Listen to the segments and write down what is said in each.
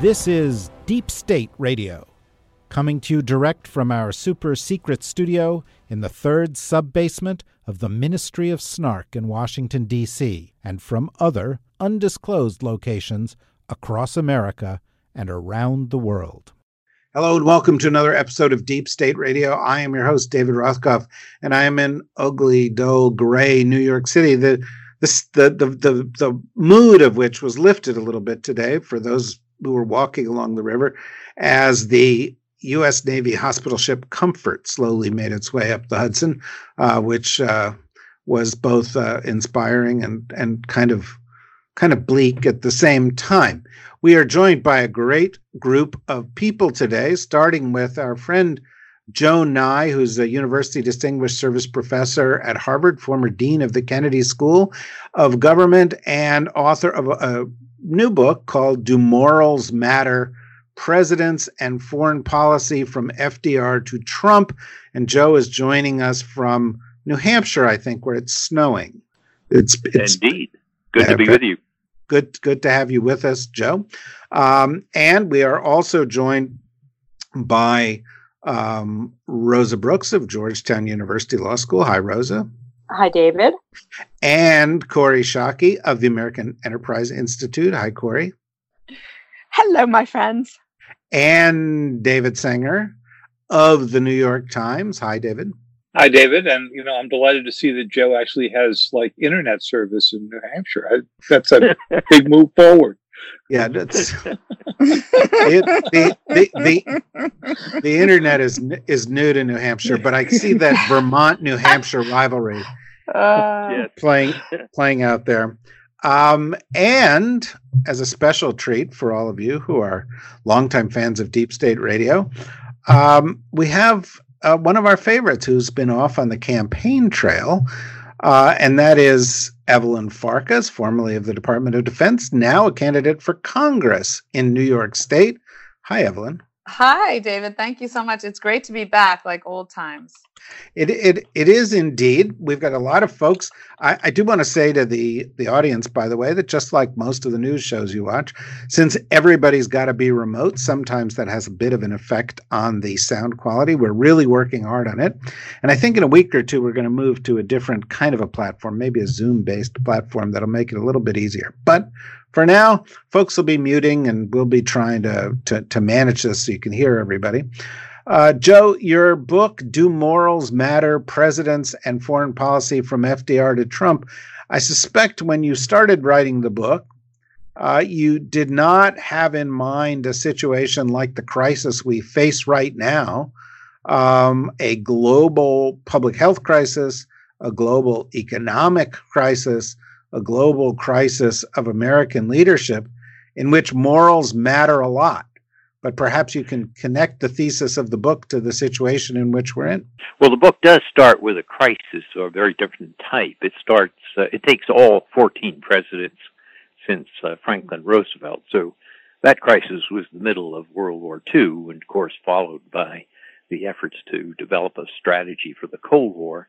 This is Deep State Radio, coming to you direct from our super secret studio in the third sub basement of the Ministry of Snark in Washington, D.C., and from other undisclosed locations across America and around the world. Hello and welcome to another episode of Deep State Radio. I am your host, David Rothkopf, and I am in ugly, dull, gray New York City. The, the, the, the, the, the mood of which was lifted a little bit today for those who were walking along the river as the U.S. Navy hospital ship Comfort slowly made its way up the Hudson, uh, which uh, was both uh, inspiring and and kind of kind of bleak at the same time. We are joined by a great group of people today, starting with our friend Joe Nye, who's a University Distinguished Service Professor at Harvard, former Dean of the Kennedy School of Government, and author of a, a new book called Do Morals Matter? Presidents and Foreign Policy from FDR to Trump. And Joe is joining us from New Hampshire, I think, where it's snowing. It's, it's indeed good to be with you. Good, good to have you with us, Joe. Um, and we are also joined by um, Rosa Brooks of Georgetown University Law School. Hi, Rosa. Hi, David. And Corey Schake of the American Enterprise Institute. Hi, Corey. Hello, my friends. And David Sanger of the New York Times. Hi, David. Hi, David. And, you know, I'm delighted to see that Joe actually has like internet service in New Hampshire. I, that's a big move forward. Yeah, that's it, the, the, the, the internet is is new to New Hampshire, but I see that Vermont New Hampshire rivalry uh, playing playing out there. Um, and as a special treat for all of you who are longtime fans of Deep State Radio, um, we have uh, one of our favorites who's been off on the campaign trail, uh, and that is Evelyn Farkas, formerly of the Department of Defense, now a candidate for Congress in New York State. Hi, Evelyn. Hi, David. Thank you so much. It's great to be back like old times. It it it is indeed. We've got a lot of folks. I, I do want to say to the the audience, by the way, that just like most of the news shows you watch, since everybody's got to be remote, sometimes that has a bit of an effect on the sound quality. We're really working hard on it, and I think in a week or two we're going to move to a different kind of a platform, maybe a Zoom based platform that'll make it a little bit easier. But for now, folks will be muting, and we'll be trying to to, to manage this so you can hear everybody. Uh, Joe, your book, Do Morals Matter Presidents and Foreign Policy from FDR to Trump, I suspect when you started writing the book, uh, you did not have in mind a situation like the crisis we face right now um, a global public health crisis, a global economic crisis, a global crisis of American leadership in which morals matter a lot but perhaps you can connect the thesis of the book to the situation in which we're in. Well, the book does start with a crisis of a very different type. It starts, uh, it takes all 14 presidents since uh, Franklin Roosevelt. So that crisis was the middle of World War II, and of course, followed by the efforts to develop a strategy for the Cold War.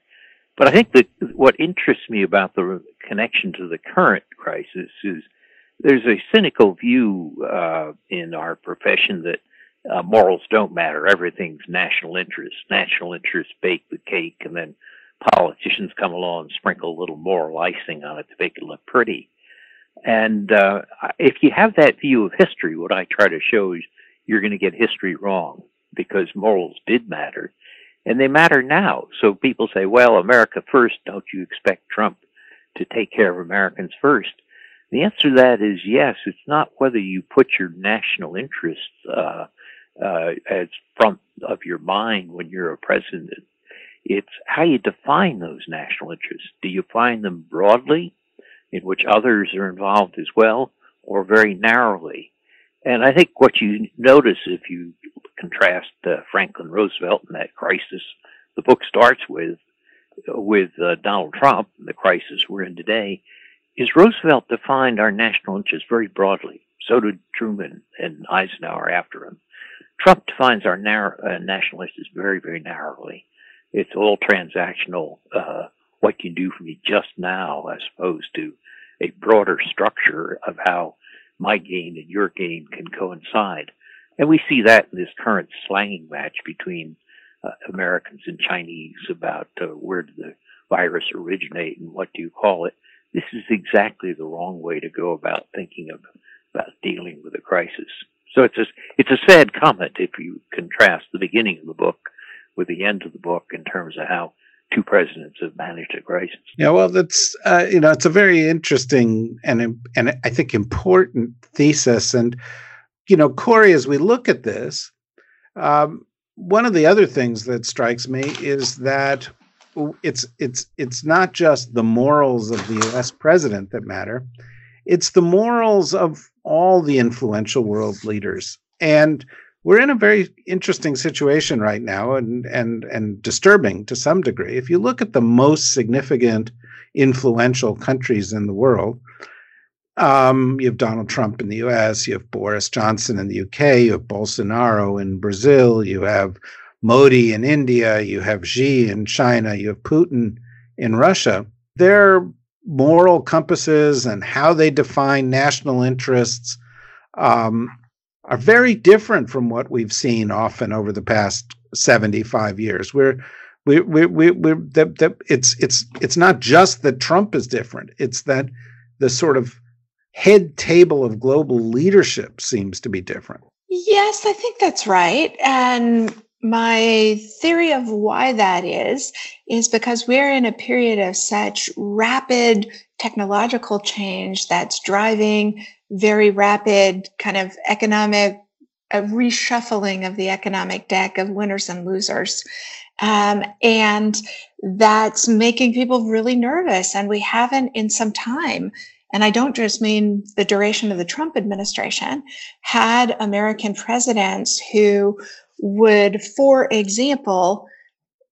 But I think that what interests me about the connection to the current crisis is there's a cynical view uh, in our profession that uh, morals don't matter. Everything's national interest. National interest bake the cake, and then politicians come along and sprinkle a little moral icing on it to make it look pretty. And uh, if you have that view of history, what I try to show is you're going to get history wrong because morals did matter, and they matter now. So people say, "Well, America first." Don't you expect Trump to take care of Americans first? The answer to that is yes. It's not whether you put your national interests uh, uh, as front of your mind when you're a president. It's how you define those national interests. Do you find them broadly, in which others are involved as well, or very narrowly? And I think what you notice if you contrast uh, Franklin Roosevelt and that crisis the book starts with, with uh, Donald Trump, and the crisis we're in today, is Roosevelt defined our national interest very broadly. So did Truman and Eisenhower after him. Trump defines our narrow, uh, national interest very, very narrowly. It's all transactional, uh, what you do for me just now, as opposed to a broader structure of how my gain and your gain can coincide. And we see that in this current slanging match between uh, Americans and Chinese about uh, where did the virus originate and what do you call it. This is exactly the wrong way to go about thinking of about dealing with a crisis. So it's a, it's a sad comment if you contrast the beginning of the book with the end of the book in terms of how two presidents have managed a crisis. Yeah, well, that's uh, you know, it's a very interesting and and I think important thesis. And you know, Corey, as we look at this, um, one of the other things that strikes me is that it's it's it's not just the morals of the U.S. president that matter; it's the morals of all the influential world leaders. And we're in a very interesting situation right now, and and and disturbing to some degree. If you look at the most significant, influential countries in the world, um, you have Donald Trump in the US, you have Boris Johnson in the UK, you have Bolsonaro in Brazil, you have Modi in India, you have Xi in China, you have Putin in Russia. Their moral compasses and how they define national interests um, are very different from what we've seen often over the past 75 years. We're we we we we that, that it's it's it's not just that Trump is different. It's that the sort of head table of global leadership seems to be different. Yes, I think that's right. And my theory of why that is, is because we're in a period of such rapid technological change that's driving very rapid kind of economic a reshuffling of the economic deck of winners and losers. Um, and that's making people really nervous. And we haven't in some time and I don't just mean the duration of the Trump administration, had American presidents who would, for example,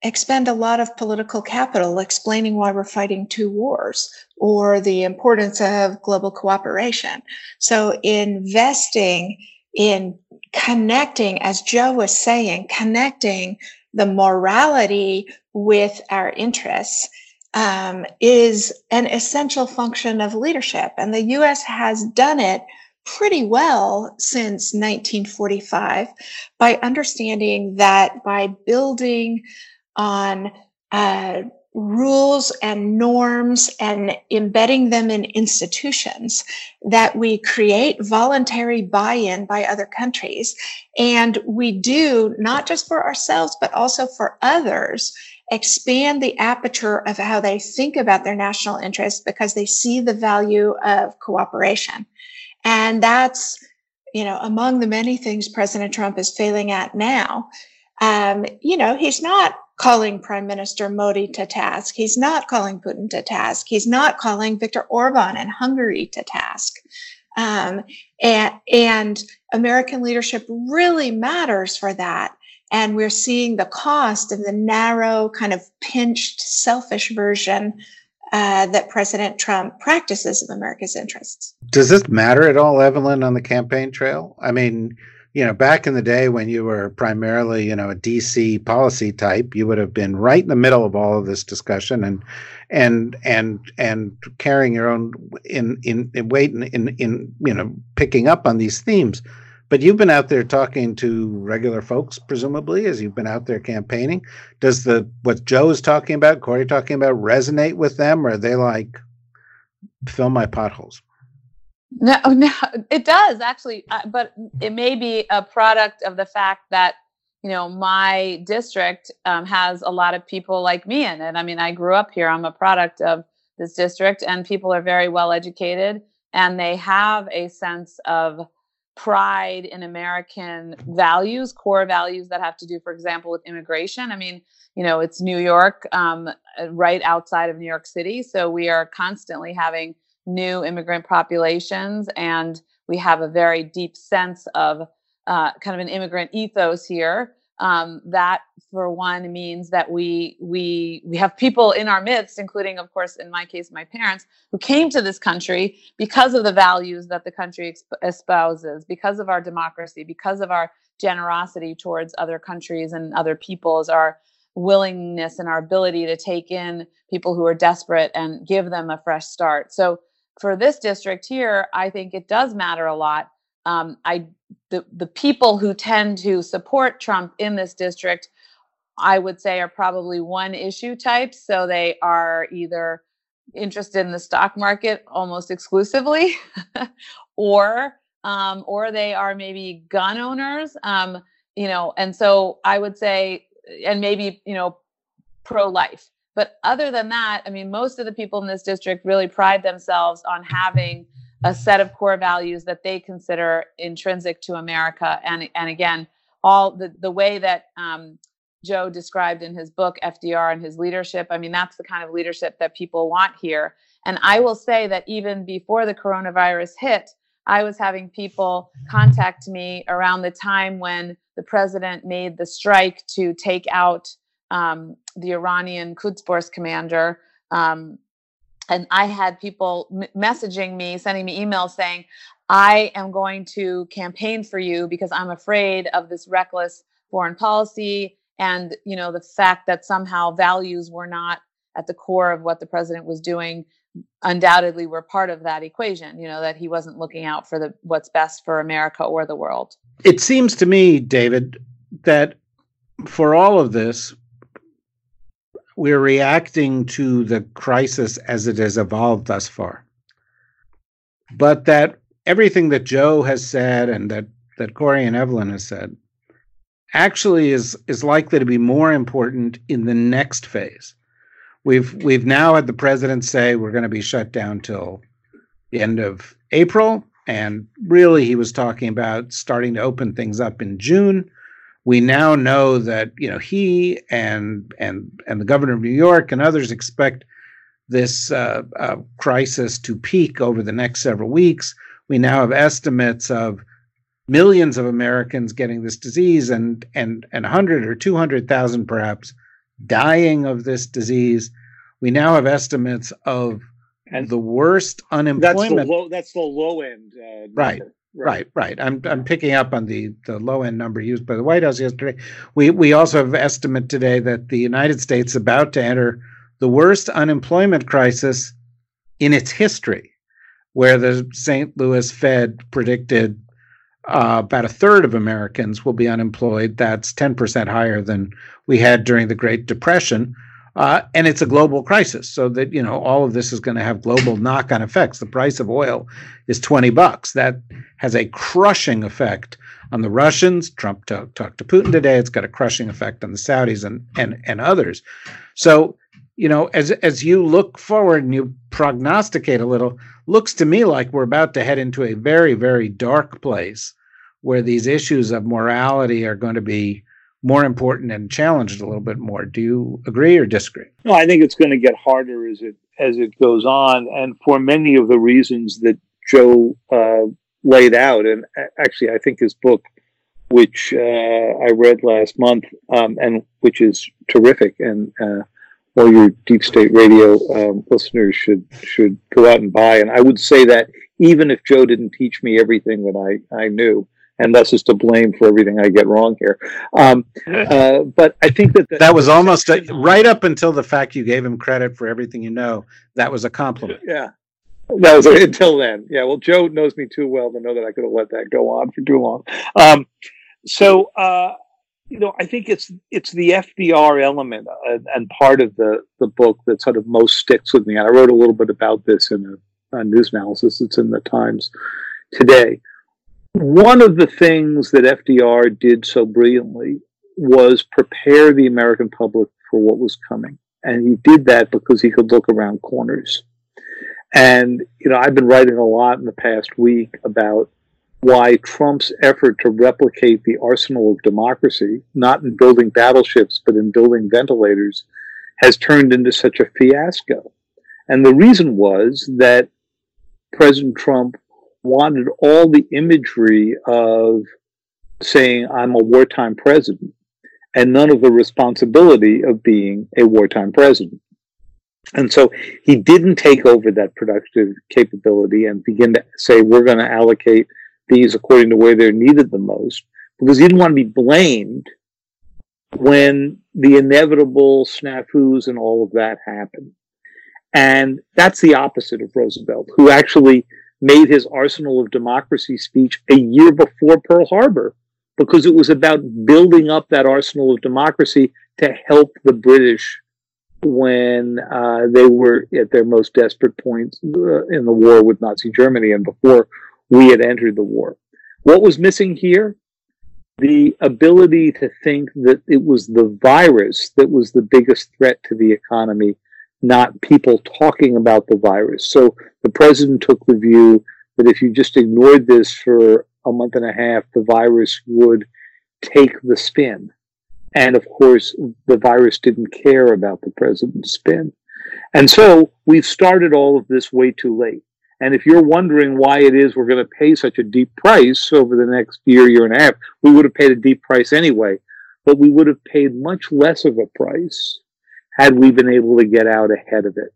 expend a lot of political capital explaining why we're fighting two wars or the importance of global cooperation. So investing in connecting, as Joe was saying, connecting the morality with our interests um, is an essential function of leadership. And the US has done it pretty well since 1945 by understanding that by building on uh, rules and norms and embedding them in institutions that we create voluntary buy-in by other countries and we do not just for ourselves but also for others expand the aperture of how they think about their national interests because they see the value of cooperation. And that's, you know, among the many things President Trump is failing at now. Um, you know, he's not calling Prime Minister Modi to task. He's not calling Putin to task. He's not calling Viktor Orban in Hungary to task. Um, and, and American leadership really matters for that. And we're seeing the cost of the narrow, kind of pinched, selfish version uh, that President Trump practices of America's interests. Does this matter at all, Evelyn, on the campaign trail? I mean, you know, back in the day when you were primarily, you know, a DC policy type, you would have been right in the middle of all of this discussion and and and and carrying your own in in, in weight in, in in you know picking up on these themes. But you've been out there talking to regular folks, presumably, as you've been out there campaigning. Does the what Joe is talking about, Corey talking about, resonate with them, or are they like, fill my potholes? No, no, it does actually, uh, but it may be a product of the fact that you know my district um, has a lot of people like me in it. I mean, I grew up here. I'm a product of this district, and people are very well educated, and they have a sense of pride in American values, core values that have to do, for example, with immigration. I mean, you know, it's New York, um, right outside of New York City. So we are constantly having new immigrant populations and we have a very deep sense of uh, kind of an immigrant ethos here. Um, that, for one, means that we we we have people in our midst, including, of course, in my case, my parents, who came to this country because of the values that the country espouses, because of our democracy, because of our generosity towards other countries and other peoples, our willingness and our ability to take in people who are desperate and give them a fresh start. So for this district here, I think it does matter a lot. Um, I the the people who tend to support Trump in this district, I would say, are probably one issue types. So they are either interested in the stock market almost exclusively, or um, or they are maybe gun owners. Um, you know, and so I would say, and maybe you know, pro life. But other than that, I mean, most of the people in this district really pride themselves on having a set of core values that they consider intrinsic to America. And, and again, all the, the way that um, Joe described in his book, FDR and his leadership, I mean, that's the kind of leadership that people want here. And I will say that even before the coronavirus hit, I was having people contact me around the time when the president made the strike to take out um, the Iranian Quds Force commander. Um, and I had people m- messaging me, sending me emails saying, I am going to campaign for you because I'm afraid of this reckless foreign policy and you know the fact that somehow values were not at the core of what the president was doing. Undoubtedly were part of that equation you know that he wasn't looking out for the what's best for america or the world. It seems to me david that for all of this we're reacting to the crisis as it has evolved thus far. But that everything that Joe has said and that, that Corey and Evelyn has said actually is is likely to be more important in the next phase. We've we've now had the president say we're going to be shut down till the end of April, and really he was talking about starting to open things up in June we now know that you know he and and and the governor of New York and others expect this uh, uh, crisis to peak over the next several weeks. We now have estimates of millions of Americans getting this disease and and and 100 or 200,000 perhaps dying of this disease. We now have estimates of and the worst unemployment. That's the low. That's the low end. Uh, right. Right, right. I'm I'm picking up on the the low end number used by the White House yesterday. We we also have estimate today that the United States is about to enter the worst unemployment crisis in its history, where the St. Louis Fed predicted uh, about a third of Americans will be unemployed. That's 10% higher than we had during the Great Depression. Uh, and it's a global crisis, so that you know all of this is going to have global knock-on effects. The price of oil is twenty bucks. That has a crushing effect on the Russians. Trump talked talk to Putin today. It's got a crushing effect on the Saudis and and and others. So you know, as as you look forward and you prognosticate a little, looks to me like we're about to head into a very very dark place where these issues of morality are going to be more important and challenged a little bit more. Do you agree or disagree? No, I think it's going to get harder as it as it goes on, and for many of the reasons that Joe uh, laid out. And actually, I think his book, which uh, I read last month, um, and which is terrific, and uh, all your deep state radio um, listeners should should go out and buy. And I would say that even if Joe didn't teach me everything that I I knew and thus is to blame for everything I get wrong here. Um, uh, but I think that the, that was almost a, right up until the fact you gave him credit for everything you know. That was a compliment. Yeah, that was until then. Yeah, well, Joe knows me too well to know that I could have let that go on for too long. Um, so. Uh, you know, I think it's it's the FDR element uh, and part of the the book that sort of most sticks with me. And I wrote a little bit about this in a, a news analysis that's in the Times today one of the things that FDR did so brilliantly was prepare the American public for what was coming. And he did that because he could look around corners. And, you know, I've been writing a lot in the past week about why Trump's effort to replicate the arsenal of democracy, not in building battleships, but in building ventilators, has turned into such a fiasco. And the reason was that President Trump wanted all the imagery of saying, I'm a wartime president, and none of the responsibility of being a wartime president. And so he didn't take over that productive capability and begin to say, we're going to allocate these according to where they're needed the most, because he didn't want to be blamed when the inevitable snafus and all of that happened. And that's the opposite of Roosevelt, who actually made his Arsenal of Democracy speech a year before Pearl Harbor because it was about building up that arsenal of democracy to help the British when uh, they were at their most desperate points uh, in the war with Nazi Germany and before we had entered the war. What was missing here? The ability to think that it was the virus that was the biggest threat to the economy, not people talking about the virus. So the president took the view that if you just ignored this for a month and a half, the virus would take the spin. And of course, the virus didn't care about the president's spin. And so we've started all of this way too late. And if you're wondering why it is we're going to pay such a deep price over the next year, year and a half, we would have paid a deep price anyway. But we would have paid much less of a price had we been able to get out ahead of it.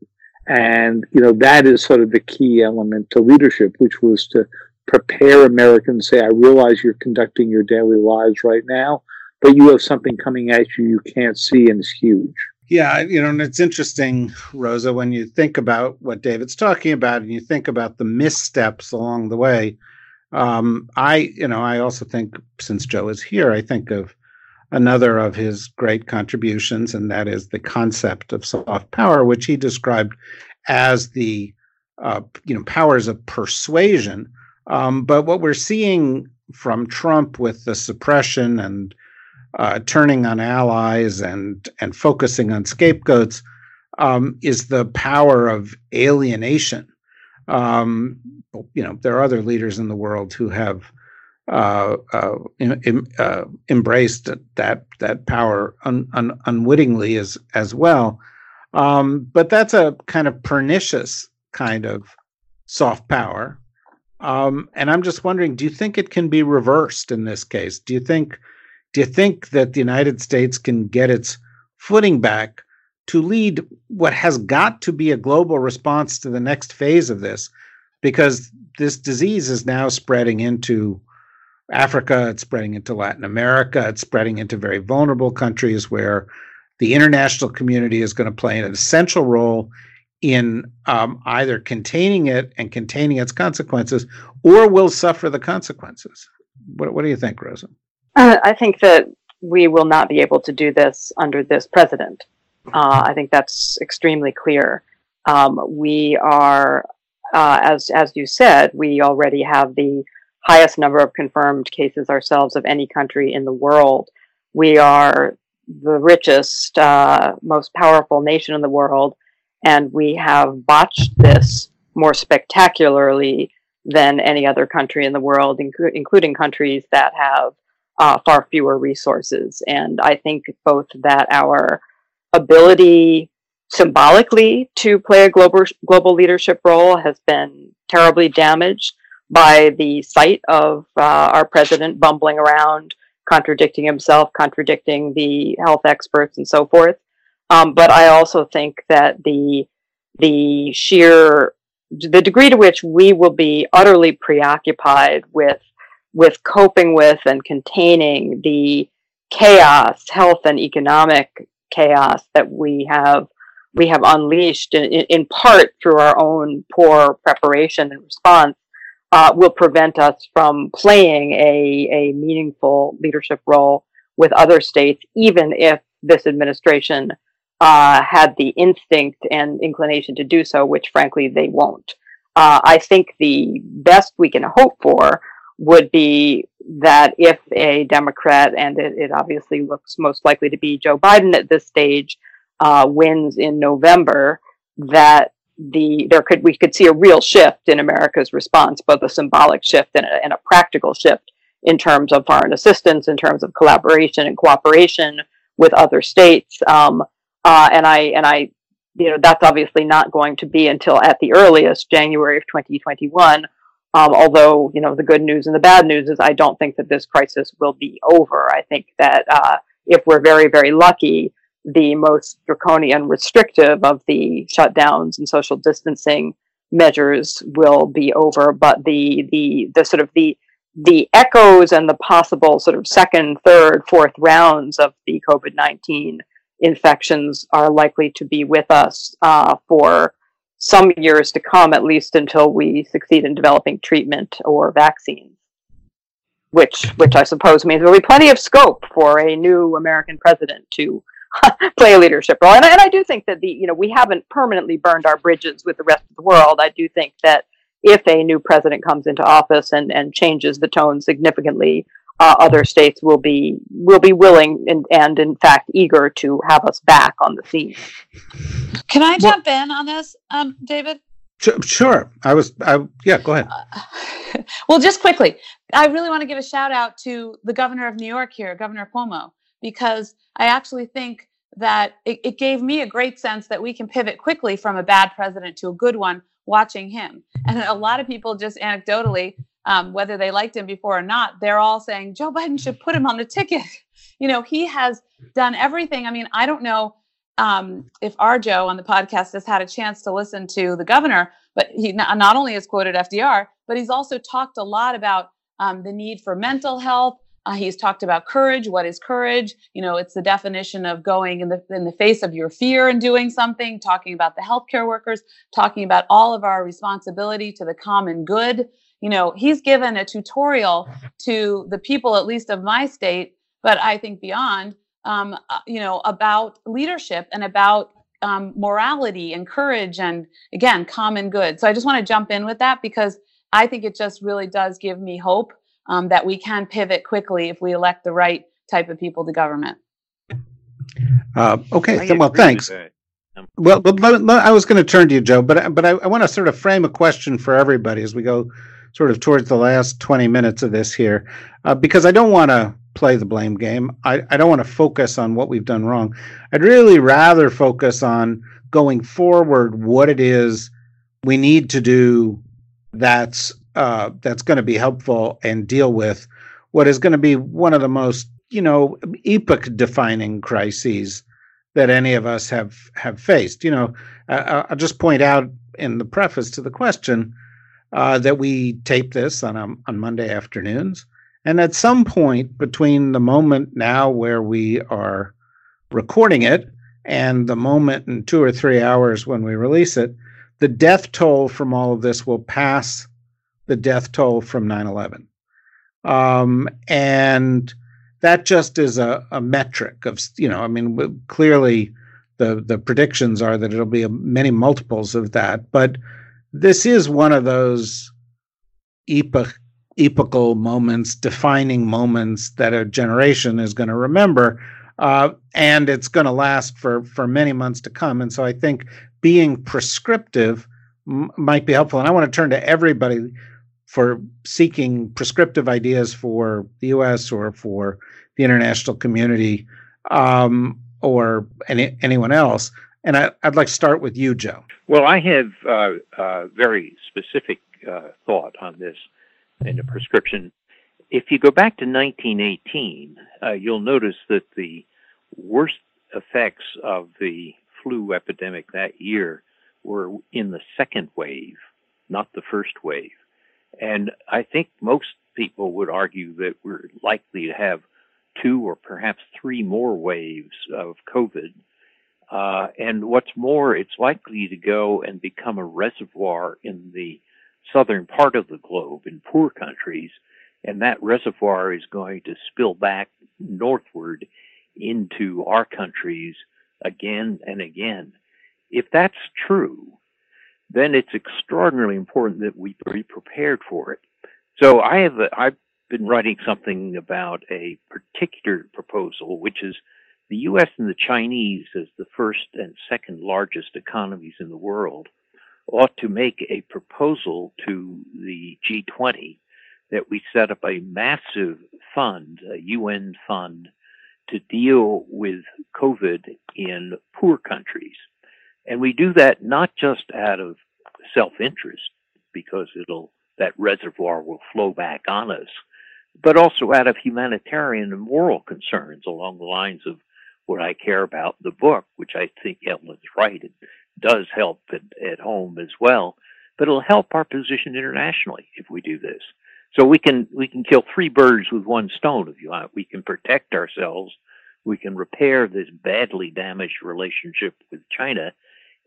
And, you know, that is sort of the key element to leadership, which was to prepare Americans, say, I realize you're conducting your daily lives right now, but you have something coming at you you can't see and it's huge. Yeah, you know, and it's interesting, Rosa, when you think about what David's talking about and you think about the missteps along the way. Um, I, you know, I also think since Joe is here, I think of another of his great contributions, and that is the concept of soft power, which he described as the, uh, you know, powers of persuasion um, but what we're seeing from Trump with the suppression and uh, turning on allies and and focusing on scapegoats um, is the power of alienation. Um, you know, there are other leaders in the world who have uh, uh, in, uh, embraced that that power un, un, unwittingly as as well. Um, but that's a kind of pernicious kind of soft power um, and I'm just wondering, do you think it can be reversed in this case? Do you think do you think that the United States can get its footing back to lead what has got to be a global response to the next phase of this? Because this disease is now spreading into Africa, it's spreading into Latin America, it's spreading into very vulnerable countries where the international community is going to play an essential role in um, either containing it and containing its consequences, or will suffer the consequences. What, what do you think, Rosa? Uh, I think that we will not be able to do this under this president. Uh, I think that's extremely clear. Um, we are, uh, as as you said, we already have the highest number of confirmed cases ourselves of any country in the world. We are the richest, uh, most powerful nation in the world and we have botched this more spectacularly than any other country in the world, inc- including countries that have uh, far fewer resources. And I think both that our ability symbolically to play a global global leadership role has been terribly damaged by the sight of uh, our president bumbling around, contradicting himself, contradicting the health experts, and so forth. Um, but I also think that the the sheer the degree to which we will be utterly preoccupied with with coping with and containing the chaos, health and economic chaos that we have we have unleashed in, in part through our own poor preparation and response uh, will prevent us from playing a, a meaningful leadership role with other states, even if this administration uh, had the instinct and inclination to do so, which frankly they won't. Uh, I think the best we can hope for would be that if a Democrat, and it, it obviously looks most likely to be Joe Biden at this stage, uh, wins in November, that the there could we could see a real shift in America's response, both a symbolic shift and a, and a practical shift in terms of foreign assistance, in terms of collaboration and cooperation with other states. Um, uh, and I and I, you know, that's obviously not going to be until at the earliest January of 2021. Um, although, you know, the good news and the bad news is I don't think that this crisis will be over. I think that uh, if we're very, very lucky, the most draconian restrictive of the shutdowns and social distancing measures will be over, but the the the sort of the the echoes and the possible sort of second, third, fourth rounds of the COVID nineteen infections are likely to be with us uh, for some years to come, at least until we succeed in developing treatment or vaccines. Which, which I suppose means there will be plenty of scope for a new American president to play a leadership role. And, and I do think that the, you know, we haven't permanently burned our bridges with the rest of the world. I do think that if a new president comes into office and, and changes the tone significantly, uh, other states will be will be willing and, and in fact eager to have us back on the scene. Can I jump well, in on this, um, David? Sure. I was. I, yeah. Go ahead. Uh, well, just quickly, I really want to give a shout out to the governor of New York here, Governor Cuomo, because I actually think that it, it gave me a great sense that we can pivot quickly from a bad president to a good one watching him. And a lot of people just anecdotally, um, whether they liked him before or not, they're all saying Joe Biden should put him on the ticket. You know, he has done everything. I mean, I don't know um, if our Joe on the podcast has had a chance to listen to the governor, but he not, only has quoted FDR, but he's also talked a lot about um, the need for mental health, uh, he's talked about courage. What is courage? You know, it's the definition of going in the in the face of your fear and doing something. Talking about the healthcare workers. Talking about all of our responsibility to the common good. You know, he's given a tutorial to the people, at least of my state, but I think beyond. Um, uh, you know, about leadership and about um, morality and courage and again common good. So I just want to jump in with that because I think it just really does give me hope um, that we can pivot quickly if we elect the right type of people to government. Uh, okay, so, well, thanks. Um, well, but, but, but, I was going to turn to you, Joe, but but I, I want to sort of frame a question for everybody as we go sort of towards the last twenty minutes of this here, uh, because I don't want to play the blame game. I, I don't want to focus on what we've done wrong. I'd really rather focus on going forward what it is we need to do that's uh, that's going to be helpful and deal with what is going to be one of the most you know epoch defining crises that any of us have have faced. You know uh, i'll just point out in the preface to the question uh, that we tape this on a, on monday afternoons. And at some point between the moment now where we are recording it and the moment in two or three hours when we release it the death toll from all of this will pass the death toll from 9 11. Um, and that just is a, a metric of, you know, I mean, clearly the, the predictions are that it'll be a, many multiples of that. But this is one of those epoch, epochal moments, defining moments that a generation is going to remember. Uh, and it's going to last for, for many months to come. And so I think being prescriptive m- might be helpful. And I want to turn to everybody for seeking prescriptive ideas for the U.S. or for the international community um, or any, anyone else. And I, would like to start with you, Joe. Well, I have uh, a very specific uh, thought on this in a prescription. If you go back to 1918, uh, you'll notice that the worst effects of the flu epidemic that year were in the second wave, not the first wave. And I think most people would argue that we're likely to have two or perhaps three more waves of COVID. Uh, and what's more, it's likely to go and become a reservoir in the southern part of the globe in poor countries. And that reservoir is going to spill back northward into our countries again and again. If that's true, then it's extraordinarily important that we be prepared for it. So I have a, I've been writing something about a particular proposal, which is the U.S. and the Chinese, as the first and second largest economies in the world, ought to make a proposal to the G20 that we set up a massive fund, a UN fund, to deal with COVID in poor countries. And we do that not just out of self interest, because it'll that reservoir will flow back on us, but also out of humanitarian and moral concerns along the lines of what I care about the book, which I think Evelyn's right. It does help at, at home as well, but it'll help our position internationally if we do this. So we can we can kill three birds with one stone if you want. We can protect ourselves, we can repair this badly damaged relationship with China,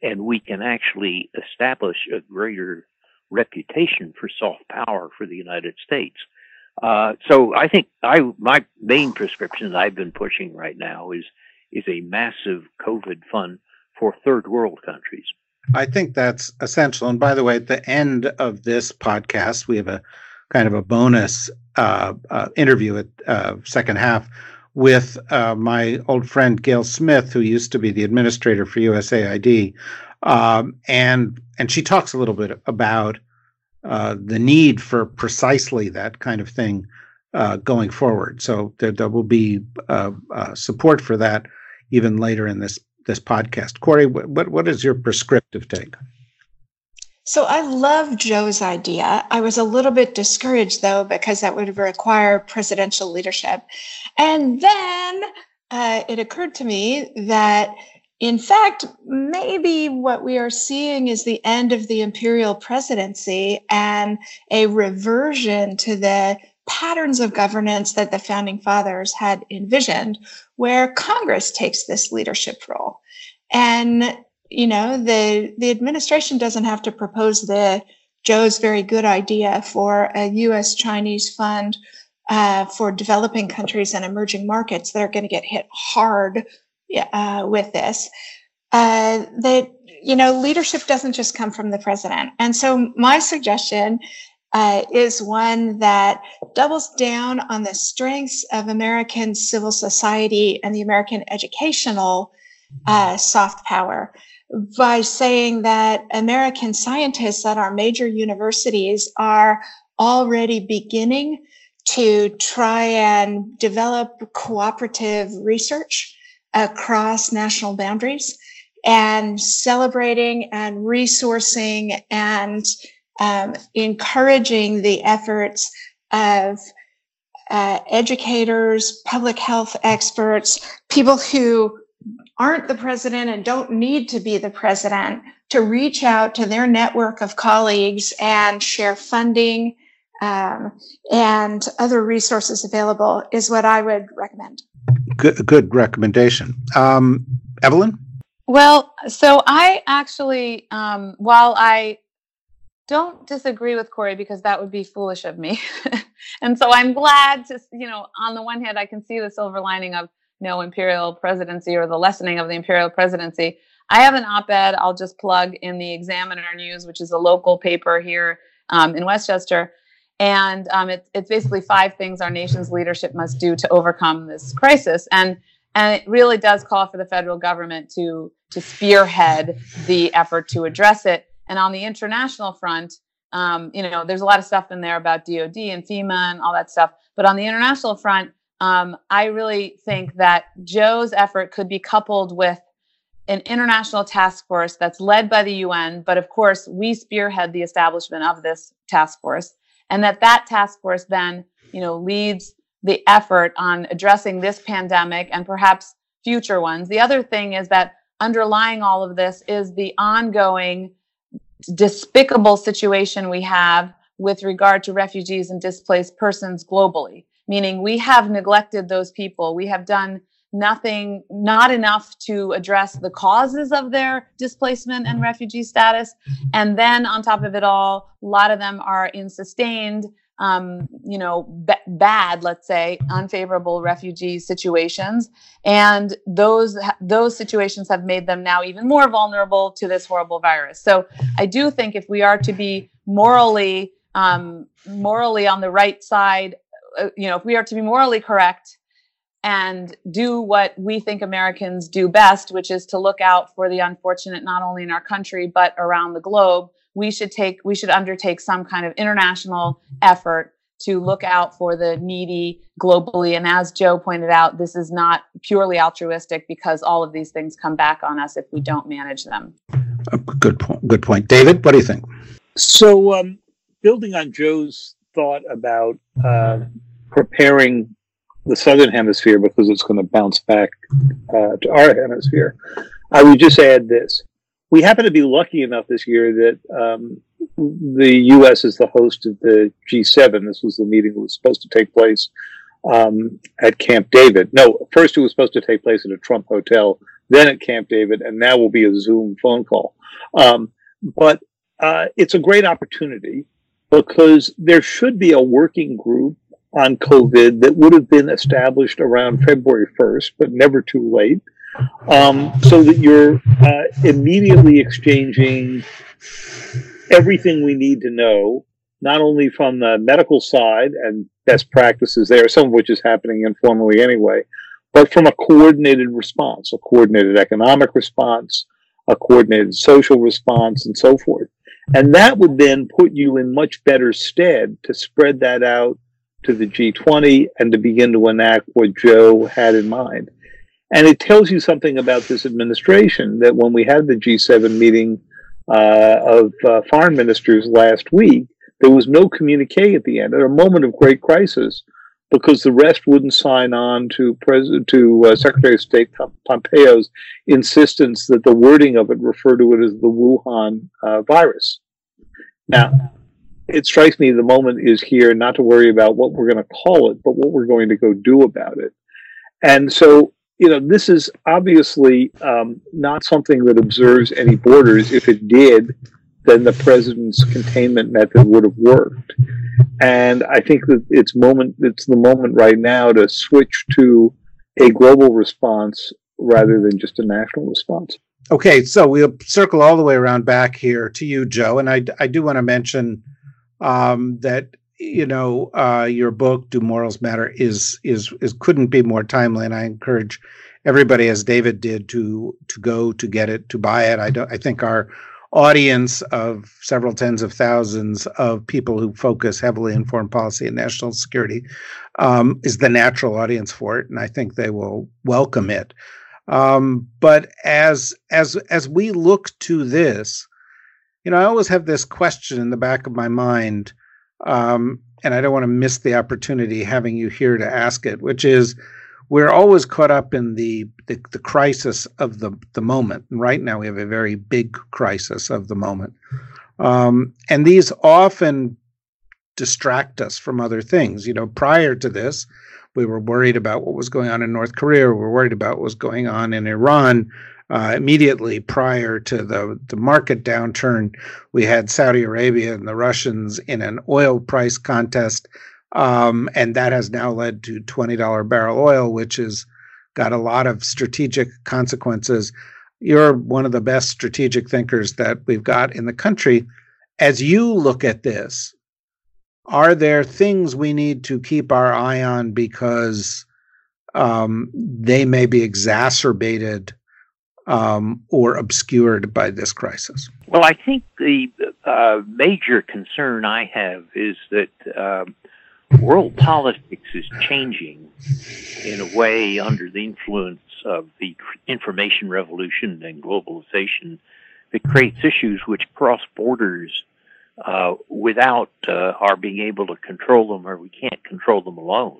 and we can actually establish a greater reputation for soft power for the United States. Uh, so I think I my main prescription I've been pushing right now is is a massive COVID fund for third world countries. I think that's essential. And by the way, at the end of this podcast, we have a kind of a bonus uh, uh, interview at uh, second half with uh, my old friend Gayle Smith, who used to be the administrator for USAID, um, and and she talks a little bit about uh, the need for precisely that kind of thing uh, going forward. So there, there will be support for that even later in this this podcast. Corey, what what is your prescriptive take? So I love Joe's idea. I was a little bit discouraged though because that would require presidential leadership, and then uh, it occurred to me that. In fact, maybe what we are seeing is the end of the imperial presidency and a reversion to the patterns of governance that the founding fathers had envisioned, where Congress takes this leadership role. And, you know, the, the administration doesn't have to propose the Joe's very good idea for a US Chinese fund uh, for developing countries and emerging markets that are going to get hit hard uh, with this. Uh, that you know leadership doesn't just come from the president and so my suggestion uh, is one that doubles down on the strengths of American civil society and the American educational uh, soft power by saying that American scientists at our major universities are already beginning to try and develop cooperative research across national boundaries and celebrating and resourcing and um, encouraging the efforts of uh, educators, public health experts, people who aren't the president and don't need to be the president to reach out to their network of colleagues and share funding um, and other resources available is what I would recommend. Good, good recommendation. Um, Evelyn? Well, so I actually, um, while I don't disagree with Corey because that would be foolish of me. and so I'm glad to, you know, on the one hand, I can see the silver lining of no imperial presidency or the lessening of the imperial presidency. I have an op ed I'll just plug in the Examiner News, which is a local paper here um, in Westchester. And um, it, it's basically five things our nation's leadership must do to overcome this crisis. And and it really does call for the federal government to to spearhead the effort to address it and on the international front, um, you know, there's a lot of stuff in there about DoD and FEMA and all that stuff. But on the international front, um, I really think that Joe's effort could be coupled with an international task force that's led by the UN, but of course we spearhead the establishment of this task force, and that that task force then, you know, leads the effort on addressing this pandemic and perhaps future ones. The other thing is that underlying all of this is the ongoing despicable situation we have with regard to refugees and displaced persons globally, meaning we have neglected those people. We have done nothing, not enough to address the causes of their displacement and refugee status. And then on top of it all, a lot of them are in sustained um, you know, b- bad, let's say, unfavorable refugee situations, and those those situations have made them now even more vulnerable to this horrible virus. So I do think if we are to be morally um, morally on the right side, uh, you know, if we are to be morally correct and do what we think Americans do best, which is to look out for the unfortunate not only in our country but around the globe we should take we should undertake some kind of international effort to look out for the needy globally. And as joe pointed out this is not purely altruistic because all of these things come back on us if we don't manage them. Good point good point. David what do you think? So um, building on Joe's thought about uh, preparing the southern hemisphere because it's going to bounce back uh, to our hemisphere, I would just add this: we happen to be lucky enough this year that um, the U.S. is the host of the G7. This was the meeting that was supposed to take place um, at Camp David. No, first it was supposed to take place at a Trump hotel, then at Camp David, and now will be a Zoom phone call. Um, but uh, it's a great opportunity because there should be a working group on COVID that would have been established around February 1st, but never too late, um, so that you're uh, immediately exchanging everything we need to know, not only from the medical side and best practices there, some of which is happening informally anyway, but from a coordinated response, a coordinated economic response, a coordinated social response, and so forth. And that would then put you in much better stead to spread that out to the G20 and to begin to enact what Joe had in mind. And it tells you something about this administration that when we had the G7 meeting uh, of uh, foreign ministers last week, there was no communique at the end, at a moment of great crisis, because the rest wouldn't sign on to President to uh, Secretary of State Pompeo's insistence that the wording of it refer to it as the Wuhan uh, virus. Now, it strikes me the moment is here not to worry about what we're going to call it, but what we're going to go do about it. And so, you know, this is obviously um, not something that observes any borders. If it did, then the president's containment method would have worked. And I think that it's moment it's the moment right now to switch to a global response rather than just a national response. Okay, so we'll circle all the way around back here to you, Joe. And I, I do want to mention um, that you know uh, your book "Do Morals Matter" is is is couldn't be more timely, and I encourage everybody, as David did, to to go to get it, to buy it. I don't. I think our audience of several tens of thousands of people who focus heavily in foreign policy and national security um, is the natural audience for it, and I think they will welcome it. Um, but as as as we look to this, you know, I always have this question in the back of my mind, um, and I don't want to miss the opportunity having you here to ask it, which is we're always caught up in the, the, the crisis of the, the moment. And right now we have a very big crisis of the moment. Um, and these often distract us from other things. You know, prior to this, we were worried about what was going on in North Korea. We were worried about what was going on in Iran. Uh, immediately prior to the, the market downturn, we had Saudi Arabia and the Russians in an oil price contest um, and that has now led to $20 barrel oil, which has got a lot of strategic consequences. You're one of the best strategic thinkers that we've got in the country. As you look at this, are there things we need to keep our eye on because um, they may be exacerbated um, or obscured by this crisis? Well, I think the uh, major concern I have is that um, world politics is changing in a way under the influence of the information revolution and globalization that creates issues which cross borders uh, without uh, our being able to control them or we can't control them alone.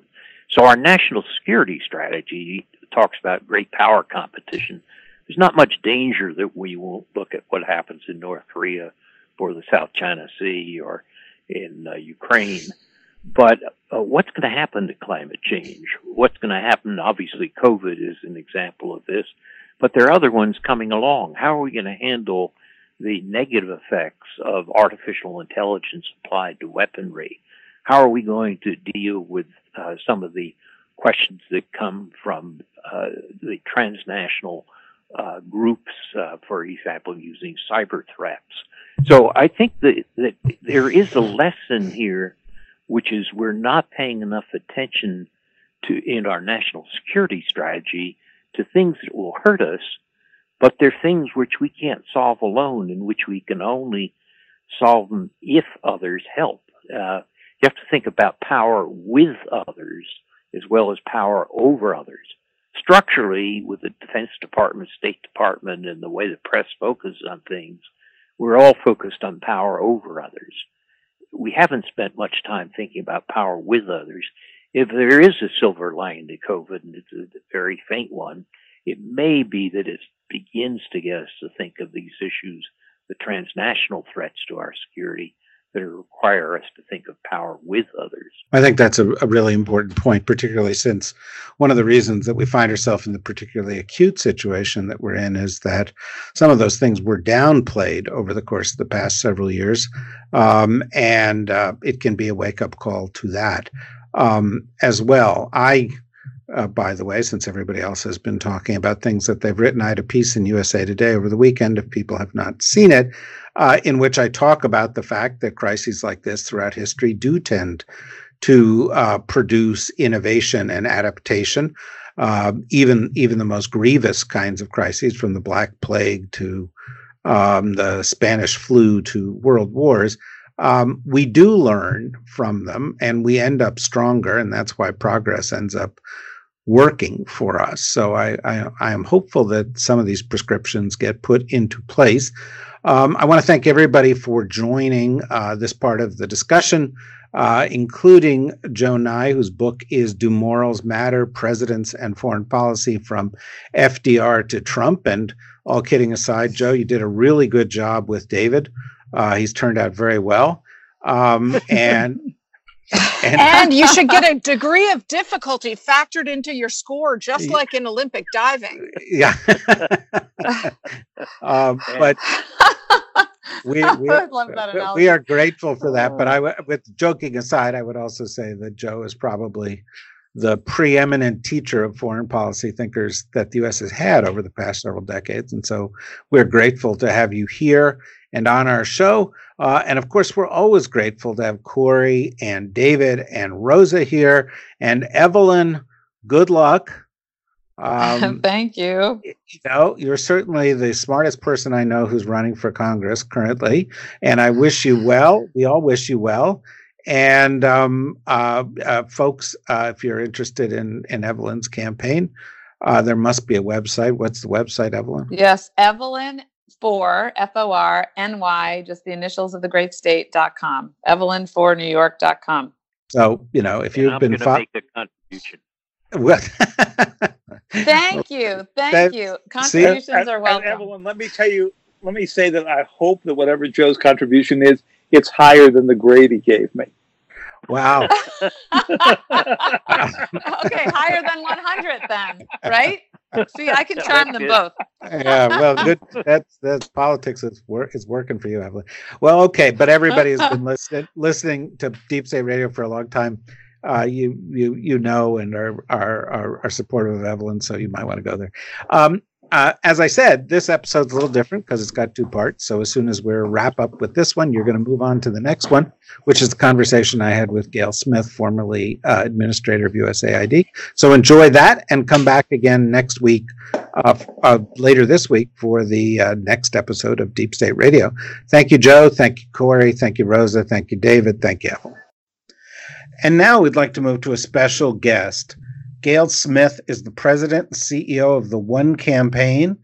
So our national security strategy talks about great power competition. There's not much danger that we won't look at what happens in North Korea or the South China Sea or in uh, Ukraine. But uh, what's going to happen to climate change? What's going to happen? Obviously, COVID is an example of this, but there are other ones coming along. How are we going to handle the negative effects of artificial intelligence applied to weaponry? How are we going to deal with uh, some of the questions that come from uh, the transnational uh, groups, uh, for example, using cyber threats? So I think that, that there is a lesson here which is we're not paying enough attention to in our national security strategy to things that will hurt us, but they're things which we can't solve alone and which we can only solve them if others help. Uh, you have to think about power with others as well as power over others. Structurally, with the Defense Department, State Department, and the way the press focuses on things, we're all focused on power over others we haven't spent much time thinking about power with others. If there is a silver lining to COVID, and it's a very faint one, it may be that it begins to get us to think of these issues, the transnational threats to our security, that require us to think of power with others. I think that's a, a, really important point, particularly since one of the reasons that we find ourselves in the particularly acute situation that we're in is that some of those things were downplayed over the course of the past several years. Um, and uh, it can be a wake up call to that um, as well. I uh, by the way, since everybody else has been talking about things that they've written. I had a piece in USA Today over the weekend, if people have not seen it, uh, in which I talk about the fact that crises like this throughout history do tend to uh, produce innovation and adaptation. Uh, even even the most grievous kinds of crises, from the Black Plague to um, the Spanish flu to world wars, um, we do learn from them and we end up stronger. And that's why progress ends up working for us. So I, I, I, am hopeful that some of these prescriptions get put into place. Um, I want to thank everybody for joining uh, this part of the discussion, uh, including Joe Nye, whose book is Do Morals Matter? Presidents and Foreign Policy from FDR to Trump. And all kidding aside, Joe, you did a really good job with David. Uh, he's turned out very well. Um, and and, and, you should get a degree of difficulty factored into your score, just like in Olympic diving. Yeah. um, but we, we, we, are grateful for that. But I, with joking aside, I would also say that Joe is probably the preeminent teacher of foreign policy thinkers that the U.S. has had over the past several decades. And so we're grateful to have you here and on our show. Uh, and of course, we're always grateful to have Corey and David and Rosa here and Evelyn. Good luck. Um, Thank you. You know, you're certainly the smartest person I know who's running for Congress currently, and I wish you well. We all wish you well. And um, uh, uh, folks, uh, if you're interested in in Evelyn's campaign, uh, there must be a website. What's the website, Evelyn? Yes, Evelyn for F O R N Y, just the initials of the great state dot com. Evelyn for New York dot com. So, you know, if you've I'm been fo- make a contribution. Thank you. Thank that, you. Contributions see, are welcome. Evelyn, let me tell you, let me say that I hope that whatever Joe's contribution is, it's higher than the grade he gave me. Wow. okay, higher than 100 then, right? See, I can charm them both. yeah, well, good. That's that's politics is work is working for you, Evelyn. Well, okay, but everybody has been listening listening to Deep State Radio for a long time. Uh, you you you know and are, are are are supportive of Evelyn, so you might want to go there. Um, uh, as I said, this episode's a little different because it's got two parts. So as soon as we wrap up with this one, you're going to move on to the next one, which is the conversation I had with Gayle Smith, formerly uh, administrator of USAID. So enjoy that and come back again next week, uh, uh later this week, for the uh, next episode of Deep State Radio. Thank you, Joe. Thank you, Corey. Thank you, Rosa. Thank you, David. Thank you, Evelyn. And now we'd like to move to a special guest. Gayle Smith is the president and CEO of the One Campaign,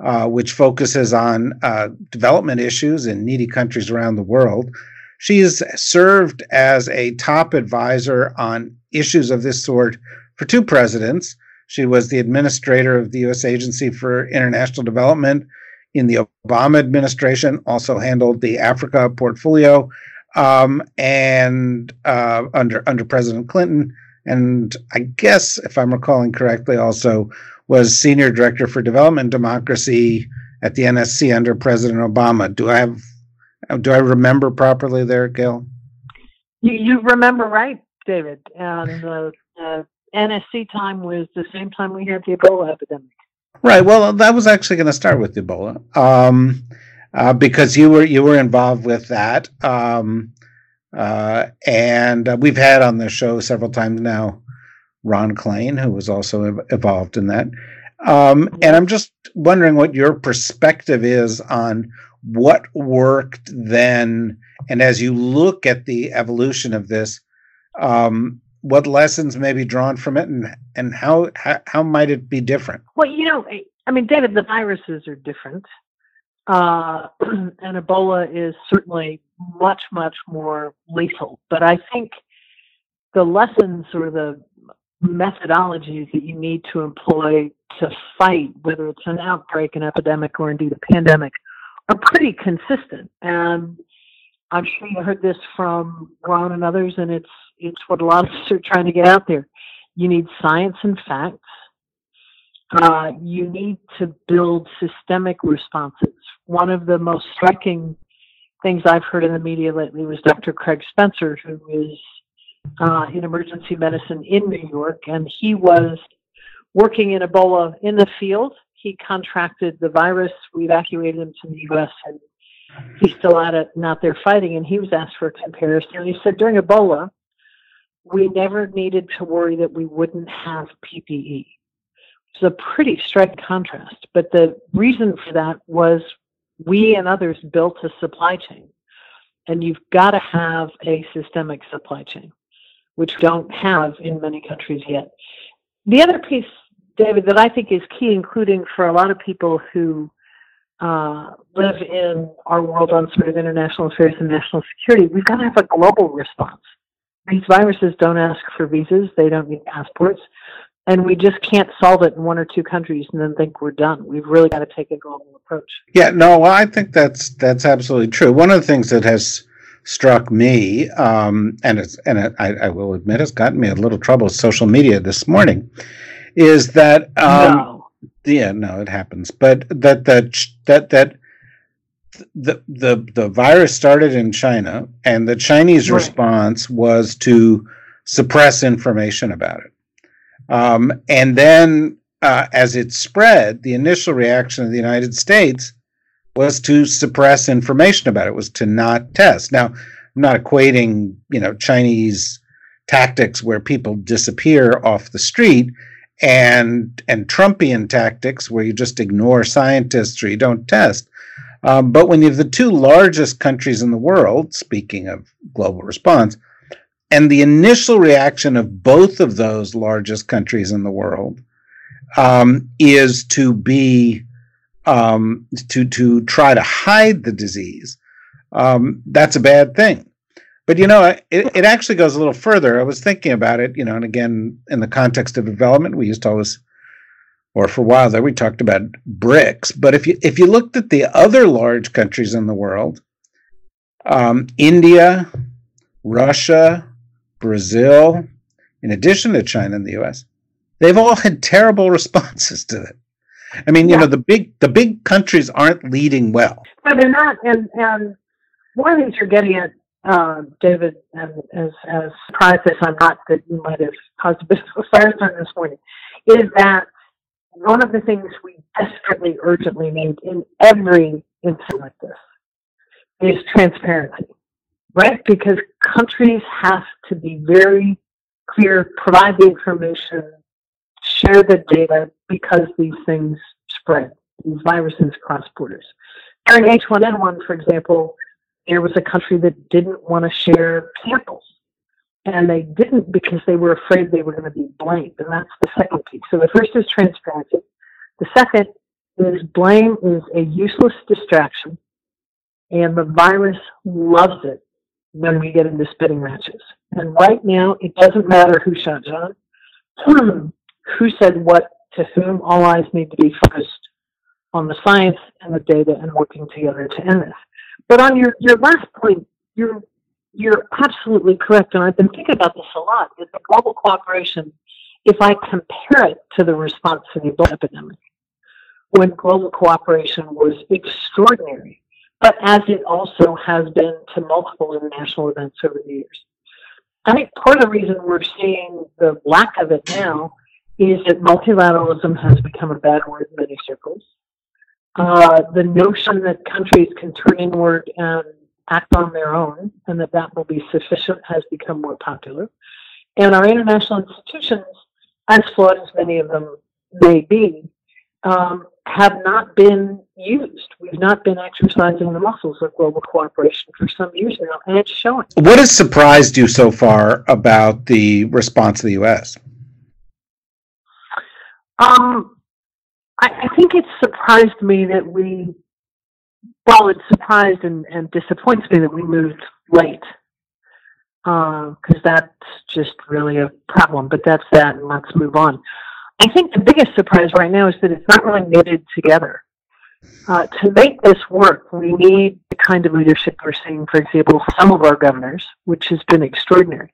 uh, which focuses on uh, development issues in needy countries around the world. She's served as a top advisor on issues of this sort for two presidents. She was the administrator of the U.S. Agency for International Development in the Obama administration, also handled the Africa portfolio, um, and uh, under under President Clinton and I guess, if I'm recalling correctly, also was senior director for development democracy at the NSC under President Obama. Do I have? Do I remember properly there, Gayle? You, you remember right, David. And the uh, NSC time was the same time we had the Ebola epidemic. Right. Well, that was actually going to start with Ebola, um, uh, because you were you were involved with that. Um, uh, and uh, we've had on the show several times now Ron Klain, who was also involved in that. Um, and I'm just wondering what your perspective is on what worked then, and as you look at the evolution of this, um, what lessons may be drawn from it, and and how, how how might it be different? Well, you know, I mean, David, the viruses are different. Uh, and Ebola is certainly much, much more lethal. But I think the lessons or the methodologies that you need to employ to fight, whether it's an outbreak, an epidemic, or indeed a pandemic, are pretty consistent. And I'm sure you heard this from Ron and others, and it's it's what a lot of us are trying to get out there. You need science and facts. Uh, you need to build systemic responses. One of the most striking things I've heard in the media lately was Dr. Craig Spencer, who is uh, in emergency medicine in New York, and he was working in Ebola in the field. He contracted the virus. We evacuated him to the U.S. and he's still at it, not there fighting. And he was asked for a comparison. And he said during Ebola, we never needed to worry that we wouldn't have PPE. It's a pretty striking contrast. But the reason for that was we and others built a supply chain. And you've got to have a systemic supply chain, which we don't have in many countries yet. The other piece, David, that I think is key, including for a lot of people who uh, live in our world on sort of international affairs and national security, we've got to have a global response. These viruses don't ask for visas, they don't need passports, and we just can't solve it in one or two countries and then think we're done. We've really got to take a global approach. Yeah, no, I think that's that's absolutely true. One of the things that has struck me, um, and it's and it, I, I, will admit, it's gotten me a little trouble with social media this morning, is that um, no yeah, no, it happens. But that that that that the the the virus started in China, and the Chinese right. response was to suppress information about it. Um, and then, uh, as it spread, the initial reaction of the United States was to suppress information about it. Was to not test. Now, I'm not equating, you know, Chinese tactics where people disappear off the street and and Trumpian tactics where you just ignore scientists or you don't test. Um, but when you have the two largest countries in the world, speaking of global response, and the initial reaction of both of those largest countries in the world um, is to be um, to to try to hide the disease, um, that's a bad thing. But you know, it, it actually goes a little further. I was thinking about it, you know, and again, in the context of development, we used to always, or for a while there, we talked about BRICS. But if you if you looked at the other large countries in the world, um, India, Russia, Brazil, in addition to China and the U.S., they've all had terrible responses to it. I mean, you know, the big the big countries aren't leading well. But they're not, and and one of the things you're getting at uh, David, and as, as surprised as I'm not that you might have caused a bit of a firestorm this morning, is that one of the things we desperately, urgently need in every incident like this is transparency, right? Because countries have to be very clear, provide the information, share the data because these things spread. These viruses cross borders. During H1N1, for example, there was a country that didn't want to share samples. And they didn't because they were afraid they were going to be blamed. And that's the second piece. So the first is transparency. The second is blame is a useless distraction. And the virus loves it when we get into spitting matches. And right now, it doesn't matter who shot John, who said what to whom. All eyes need to be focused on the science and the data and working together to end this. But on your, your last point, you're you're absolutely correct, and I've been thinking about this a lot. Is the global cooperation, if I compare it to the response to the Ebola epidemic, when global cooperation was extraordinary, but as it also has been to multiple international events over the years. I think part of the reason we're seeing the lack of it now is that multilateralism has become a bad word in many circles. Uh, the notion that countries can turn inward and act on their own and that that will be sufficient has become more popular. And our international institutions, as flawed as many of them may be, um, have not been used. We've not been exercising the muscles of global cooperation for some years now, and it's showing. What has surprised you so far about the response of the U.S.? Um, I, I think it surprised me that we while it surprised and, and disappoints me that we moved late, because uh, that's just really a problem. But that's that, and let's move on. I think the biggest surprise right now is that it's not really knitted together. Uh, to make this work, we need the kind of leadership we're seeing, for example, some of our governors, which has been extraordinary.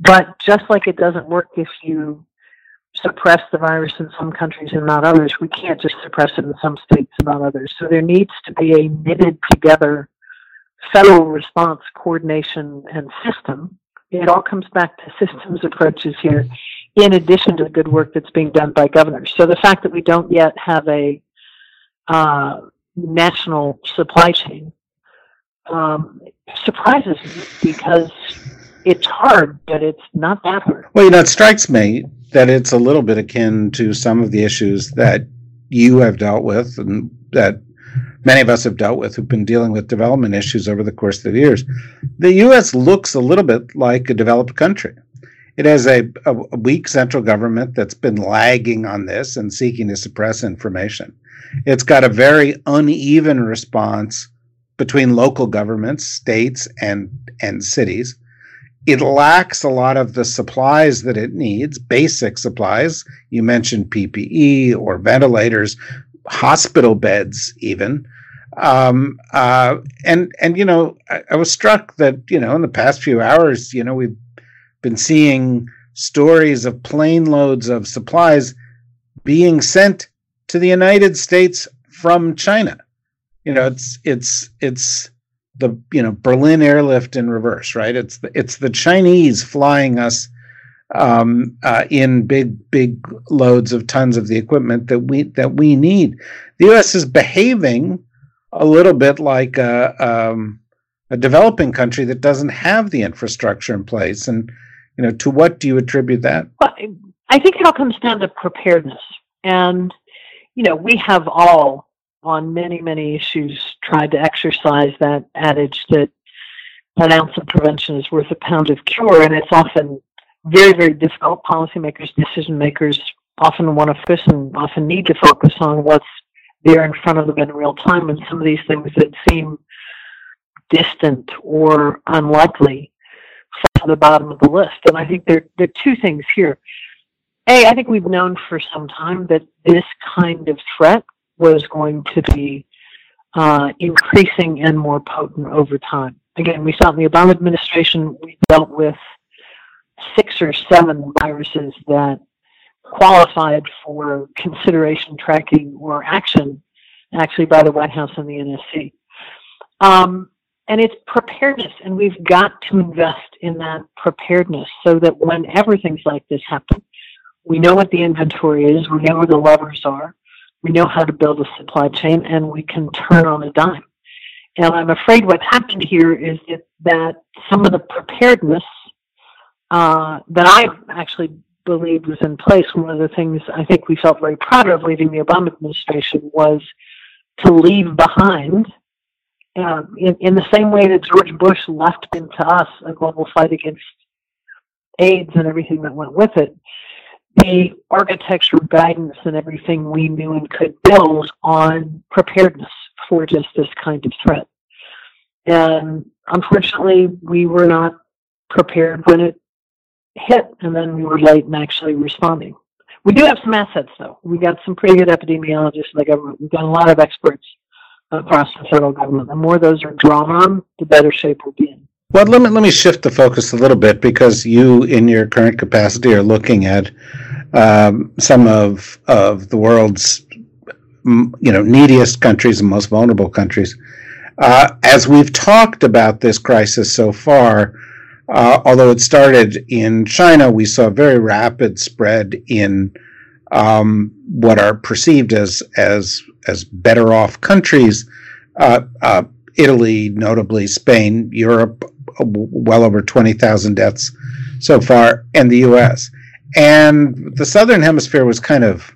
But just like it doesn't work if you suppress the virus in some countries and not others, we can't just suppress it in some states and not others. So there needs to be a knitted together federal response coordination and system. It all comes back to systems approaches here, in addition to the good work that's being done by governors. So the fact that we don't yet have a uh, national supply chain um, surprises me because it's hard, but it's not that hard. Well, you know, it strikes me that it's a little bit akin to some of the issues that you have dealt with and that many of us have dealt with who've been dealing with development issues over the course of the years. The U.S. looks a little bit like a developed country. It has a, a, weak central government that's been lagging on this and seeking to suppress information. It's got a very uneven response between local governments, states, and and cities. It lacks a lot of the supplies that it needs, basic supplies. You mentioned PPE or ventilators, hospital beds, even. Um, uh, and and you know, I, I was struck that you know in the past few hours, you know, we've been seeing stories of plane loads of supplies being sent to the United States from China. You know, it's it's it's the you know Berlin airlift in reverse, right? It's the it's the Chinese flying us um, uh, in big big loads of tons of the equipment that we that we need. The U.S. is behaving a little bit like a, um, a developing country that doesn't have the infrastructure in place, and you know, to what do you attribute that? Well, I think it all comes down to preparedness, and you know, we have all on many, many issues tried to exercise that adage that an ounce of prevention is worth a pound of cure, and it's often very, very difficult. Policymakers, decision makers often want to focus and often need to focus on what's there in front of them in real time, and some of these things that seem distant or unlikely to the bottom of the list. And I think there, there are two things here. A, I think we've known for some time that this kind of threat was going to be uh, increasing and more potent over time. Again, we saw in the Obama administration, we dealt with six or seven viruses that qualified for consideration, tracking, or action, actually by the White House and the NSC. Um, and it's preparedness, and we've got to invest in that preparedness so that whenever things like this happen, we know what the inventory is, we know where the levers are, we know how to build a supply chain, and we can turn on a dime. And I'm afraid what's happened here is that, that some of the preparedness uh, that I actually believed was in place, one of the things I think we felt very proud of leaving the Obama administration was to leave behind, uh, in, in the same way that George Bush left into us a global fight against AIDS and everything that went with it, the architecture guidance and everything we knew and could build on preparedness for just this kind of threat. And unfortunately, we were not prepared when it hit, and then we were late in actually responding. We do have some assets, though. We got some pretty good epidemiologists in the government. We've got a lot of experts across the federal government. The more those are drawn on, the better shape we'll be in. Well, let me let me shift the focus a little bit because you, in your current capacity, are looking at um, some of of the world's you know neediest countries and most vulnerable countries. Uh, as we've talked about this crisis so far, uh, although it started in China, we saw a very rapid spread in um, what are perceived as as as better off countries. Uh, uh Italy, notably Spain, Europe, well over 20,000 deaths so far, and the U.S. And the Southern Hemisphere was kind of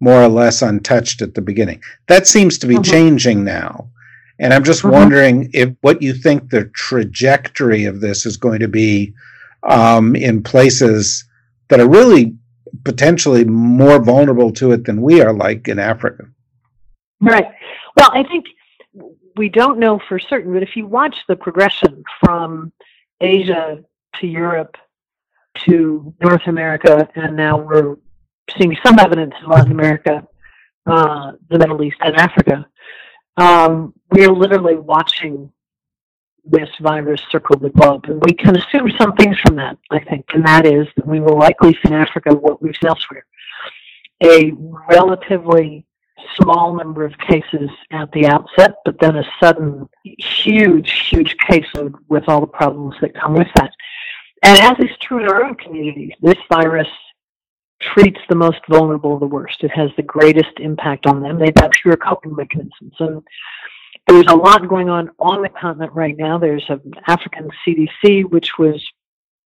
more or less untouched at the beginning. That seems to be uh-huh. changing now. And I'm just uh-huh. wondering if what you think the trajectory of this is going to be um, in places that are really potentially more vulnerable to it than we are, like in Africa. Right. Well, I think we don't know for certain, but if you watch the progression from Asia to Europe to North America, and now we're seeing some evidence in Latin America, uh, the Middle East, and Africa, um, we are literally watching this virus circle the globe. And we can assume some things from that, I think, and that is that we will likely see in Africa what we've seen elsewhere. A relatively small number of cases at the outset, but then a sudden huge, huge caseload with all the problems that come with that. And as is true in our own communities, this virus treats the most vulnerable the worst. It has the greatest impact on them. They've got fewer coping mechanisms. And there's a lot going on on the continent right now. There's an African CDC, which was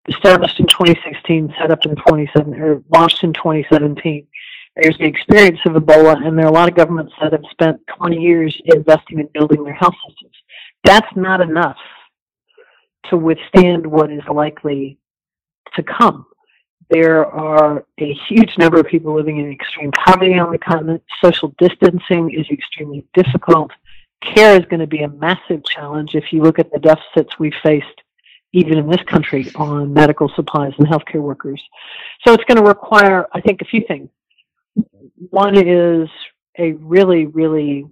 established in 2016, set up in 2017, or launched in 2017. There's the experience of Ebola, and there are a lot of governments that have spent 20 years investing in building their health systems. That's not enough to withstand what is likely to come. There are a huge number of people living in extreme poverty on the continent. Social distancing is extremely difficult. Care is going to be a massive challenge if you look at the deficits we faced even in this country on medical supplies and healthcare workers. So it's going to require, I think, a few things. One is a really, really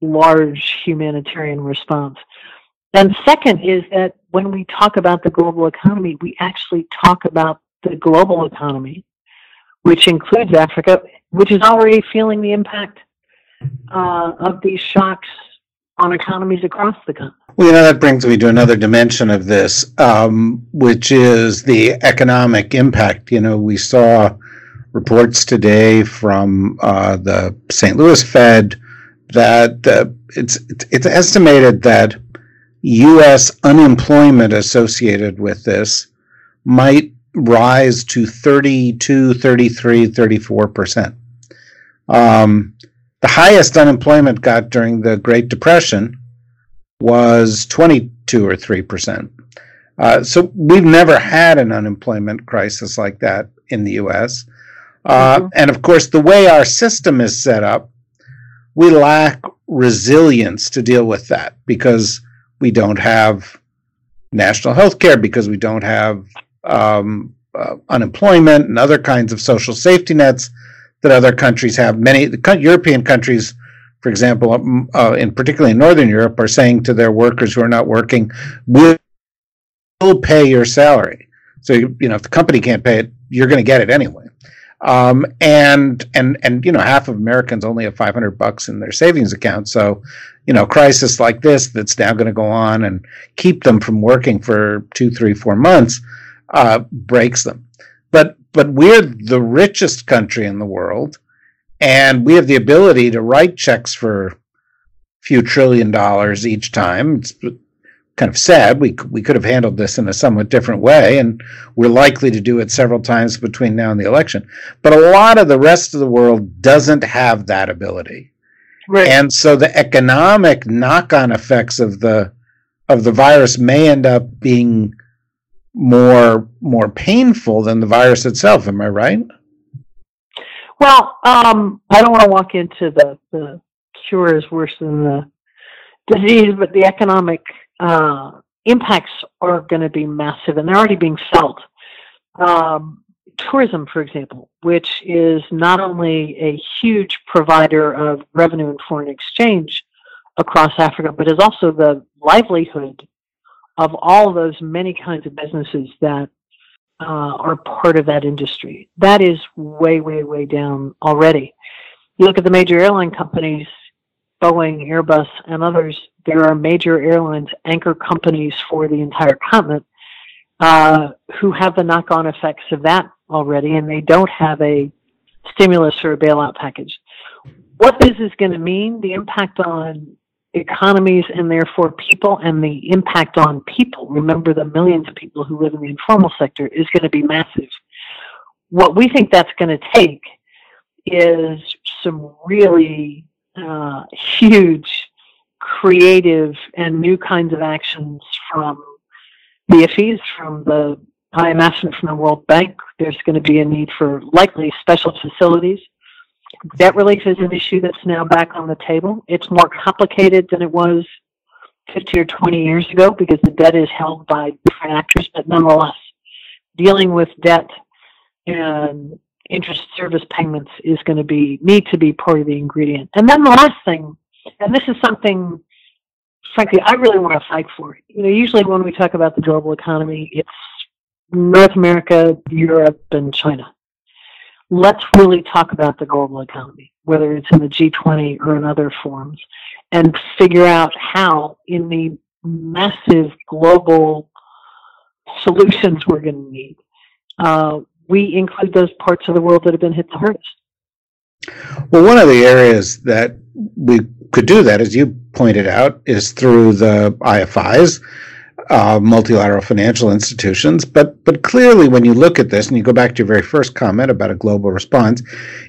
large humanitarian response. And second is that when we talk about the global economy, we actually talk about the global economy, which includes Africa, which is already feeling the impact uh, of these shocks on economies across the continent. Well, you know, that brings me to another dimension of this, um, which is the economic impact. You know, we saw reports today from uh, the St. Louis Fed that uh, it's it's estimated that U.S. unemployment associated with this might rise to 32, 33, 34 percent. Um, the highest unemployment got during the Great Depression was 22 or 3 percent. Uh, so we've never had an unemployment crisis like that in the U.S. Uh, mm-hmm. And of course, the way our system is set up, we lack resilience to deal with that because we don't have national health care, because we don't have um, uh, unemployment and other kinds of social safety nets that other countries have. Many the European countries, for example, um, uh, in particularly in Northern Europe, are saying to their workers who are not working, "We'll pay your salary." So you, you know, if the company can't pay it, you're going to get it anyway. Um, and and and you know, half of Americans only have 500 bucks in their savings account. So, you know, crisis like this that's now going to go on and keep them from working for two, three, four months uh, breaks them. But but we're the richest country in the world, and we have the ability to write checks for a few trillion dollars each time. It's kind of sad. We we could have handled this in a somewhat different way, and we're likely to do it several times between now and the election. But a lot of the rest of the world doesn't have that ability, right. and so the economic knock-on effects of the of the virus may end up being more more painful than the virus itself. Am I right? Well, um, I don't want to walk into the the cure is worse than the disease, but the economic uh, impacts are going to be massive, and they're already being felt. Um, tourism, for example, which is not only a huge provider of revenue and foreign exchange across Africa, but is also the livelihood of all those many kinds of businesses that uh, are part of that industry. That is way, way, way down already. You look at the major airline companies, Boeing, Airbus, and others, there are major airlines, anchor companies for the entire continent, uh, who have the knock on effects of that already, and they don't have a stimulus or a bailout package. What this is going to mean, the impact on economies and therefore people and the impact on people, remember the millions of people who live in the informal sector, is going to be massive. What we think that's going to take is some really uh, huge creative and new kinds of actions from IFIs, from the IMF and from the World Bank. There's going to be a need for likely special facilities. Debt relief is an issue that's now back on the table. It's more complicated than it was 50 or 20 years ago because the debt is held by different actors, but nonetheless, dealing with debt and interest service payments is going to be need to be part of the ingredient. And then the last thing, and this is something, frankly, I really want to fight for. You know, usually when we talk about the global economy, it's North America, Europe, and China. Let's really talk about the global economy, whether it's in the G20 or in other forms, and figure out how, in the massive global solutions we're going to need, uh, we include those parts of the world that have been hit the hardest. Well, one of the areas that we could do that, as you pointed out, is through the IFIs, uh, multilateral financial institutions. But but clearly, when you look at this, and you go back to your very first comment about a global response,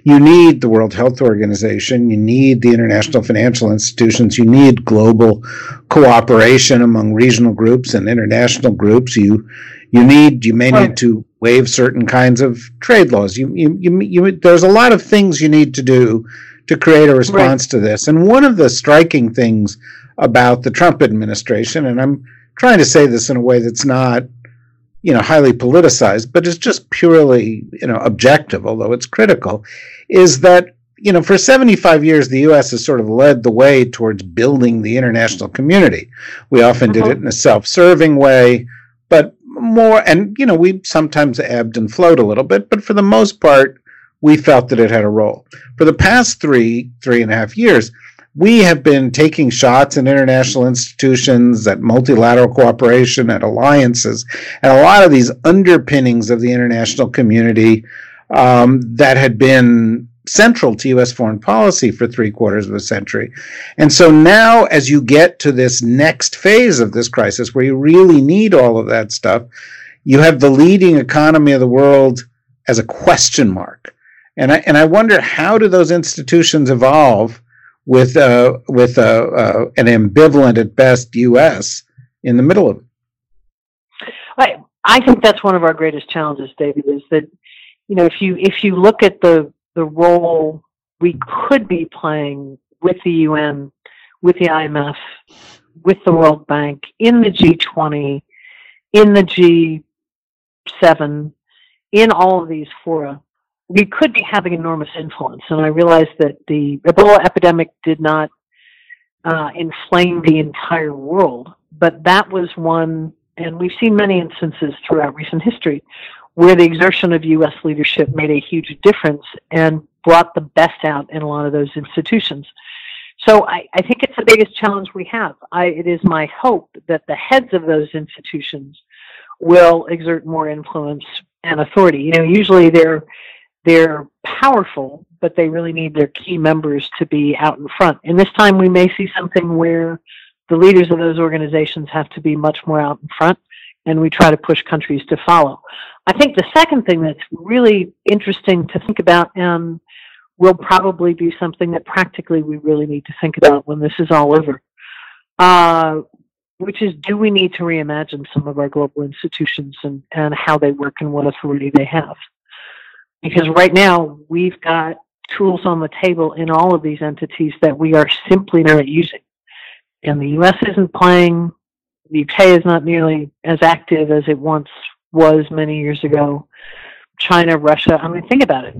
you need the World Health Organization, you need the international financial institutions, you need global cooperation among regional groups and international groups. You you need you may right. need to waive certain kinds of trade laws. You, you, you, you, there's a lot of things you need to do to create a response right. to this. And one of the striking things about the Trump administration, and I'm trying to say this in a way that's not, you know, highly politicized, but it's just purely, you know, objective, although it's critical, is that you know, for 75 years, the U.S. has sort of led the way towards building the international community. We often uh-huh. did it in a self-serving way, but more, and you know, we sometimes ebbed and flowed a little bit, but for the most part, we felt that it had a role. For the past three, three and a half years, we have been taking shots in international institutions, at multilateral cooperation, at alliances, and a lot of these underpinnings of the international community um, that had been central to U.S. foreign policy for three quarters of a century. And so now, as you get to this next phase of this crisis, where you really need all of that stuff, you have the leading economy of the world as a question mark. And I, and I wonder how do those institutions evolve with, uh, with uh, uh, an ambivalent at best U.S. in the middle of it? I, I think that's one of our greatest challenges, David, is that you know if you if you look at the the role we could be playing with the UN, with the IMF, with the World Bank, in the G20, in the G7, in all of these fora, we could be having enormous influence. And I realize that the Ebola epidemic did not uh, inflame the entire world, but that was one, and we've seen many instances throughout recent history where the exertion of U.S. leadership made a huge difference and brought the best out in a lot of those institutions. So I, I think it's the biggest challenge we have. I, it is my hope that the heads of those institutions will exert more influence and authority. You know, usually they're they're powerful, but they really need their key members to be out in front. And this time we may see something where the leaders of those organizations have to be much more out in front and we try to push countries to follow. I think the second thing that's really interesting to think about and will probably be something that practically we really need to think about when this is all over, uh, which is do we need to reimagine some of our global institutions and, and how they work and what authority they have? Because right now we've got tools on the table in all of these entities that we are simply not using. And the US isn't playing the UK is not nearly as active as it once was many years ago. China, Russia, I mean, think about it.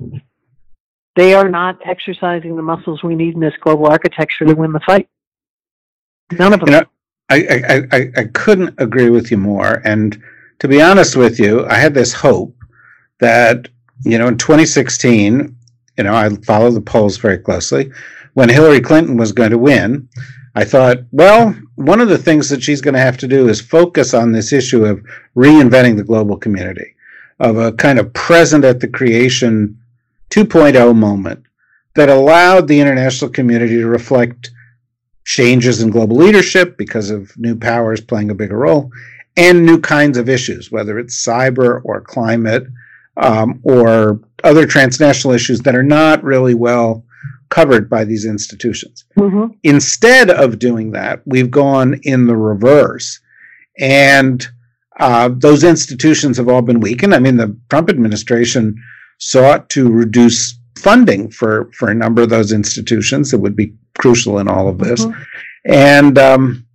They are not exercising the muscles we need in this global architecture to win the fight. None of them. You know, I, I, I, I couldn't agree with you more. And to be honest with you, I had this hope that, you know, in 2016, you know, I follow the polls very closely. When Hillary Clinton was going to win, I thought, well, one of the things that she's going to have to do is focus on this issue of reinventing the global community, of a kind of present at the creation 2.0 moment that allowed the international community to reflect changes in global leadership because of new powers playing a bigger role and new kinds of issues, whether it's cyber or climate um, or other transnational issues that are not really well covered by these institutions. Mm-hmm. Instead of doing that, we've gone in the reverse. And uh, those institutions have all been weakened. I mean, the Trump administration sought to reduce funding for, for a number of those institutions that would be crucial in all of this. Mm-hmm. And um,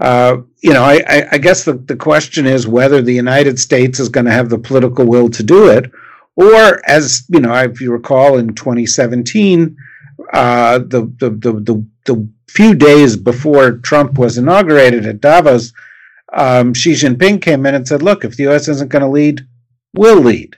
uh, you know, I, I, guess the, the question is whether the United States is going to have the political will to do it, or as you know, if you recall, in 2017, uh, the, the, the the the few days before Trump was inaugurated at Davos, um, Xi Jinping came in and said, "Look, if the U.S. isn't going to lead, we'll lead."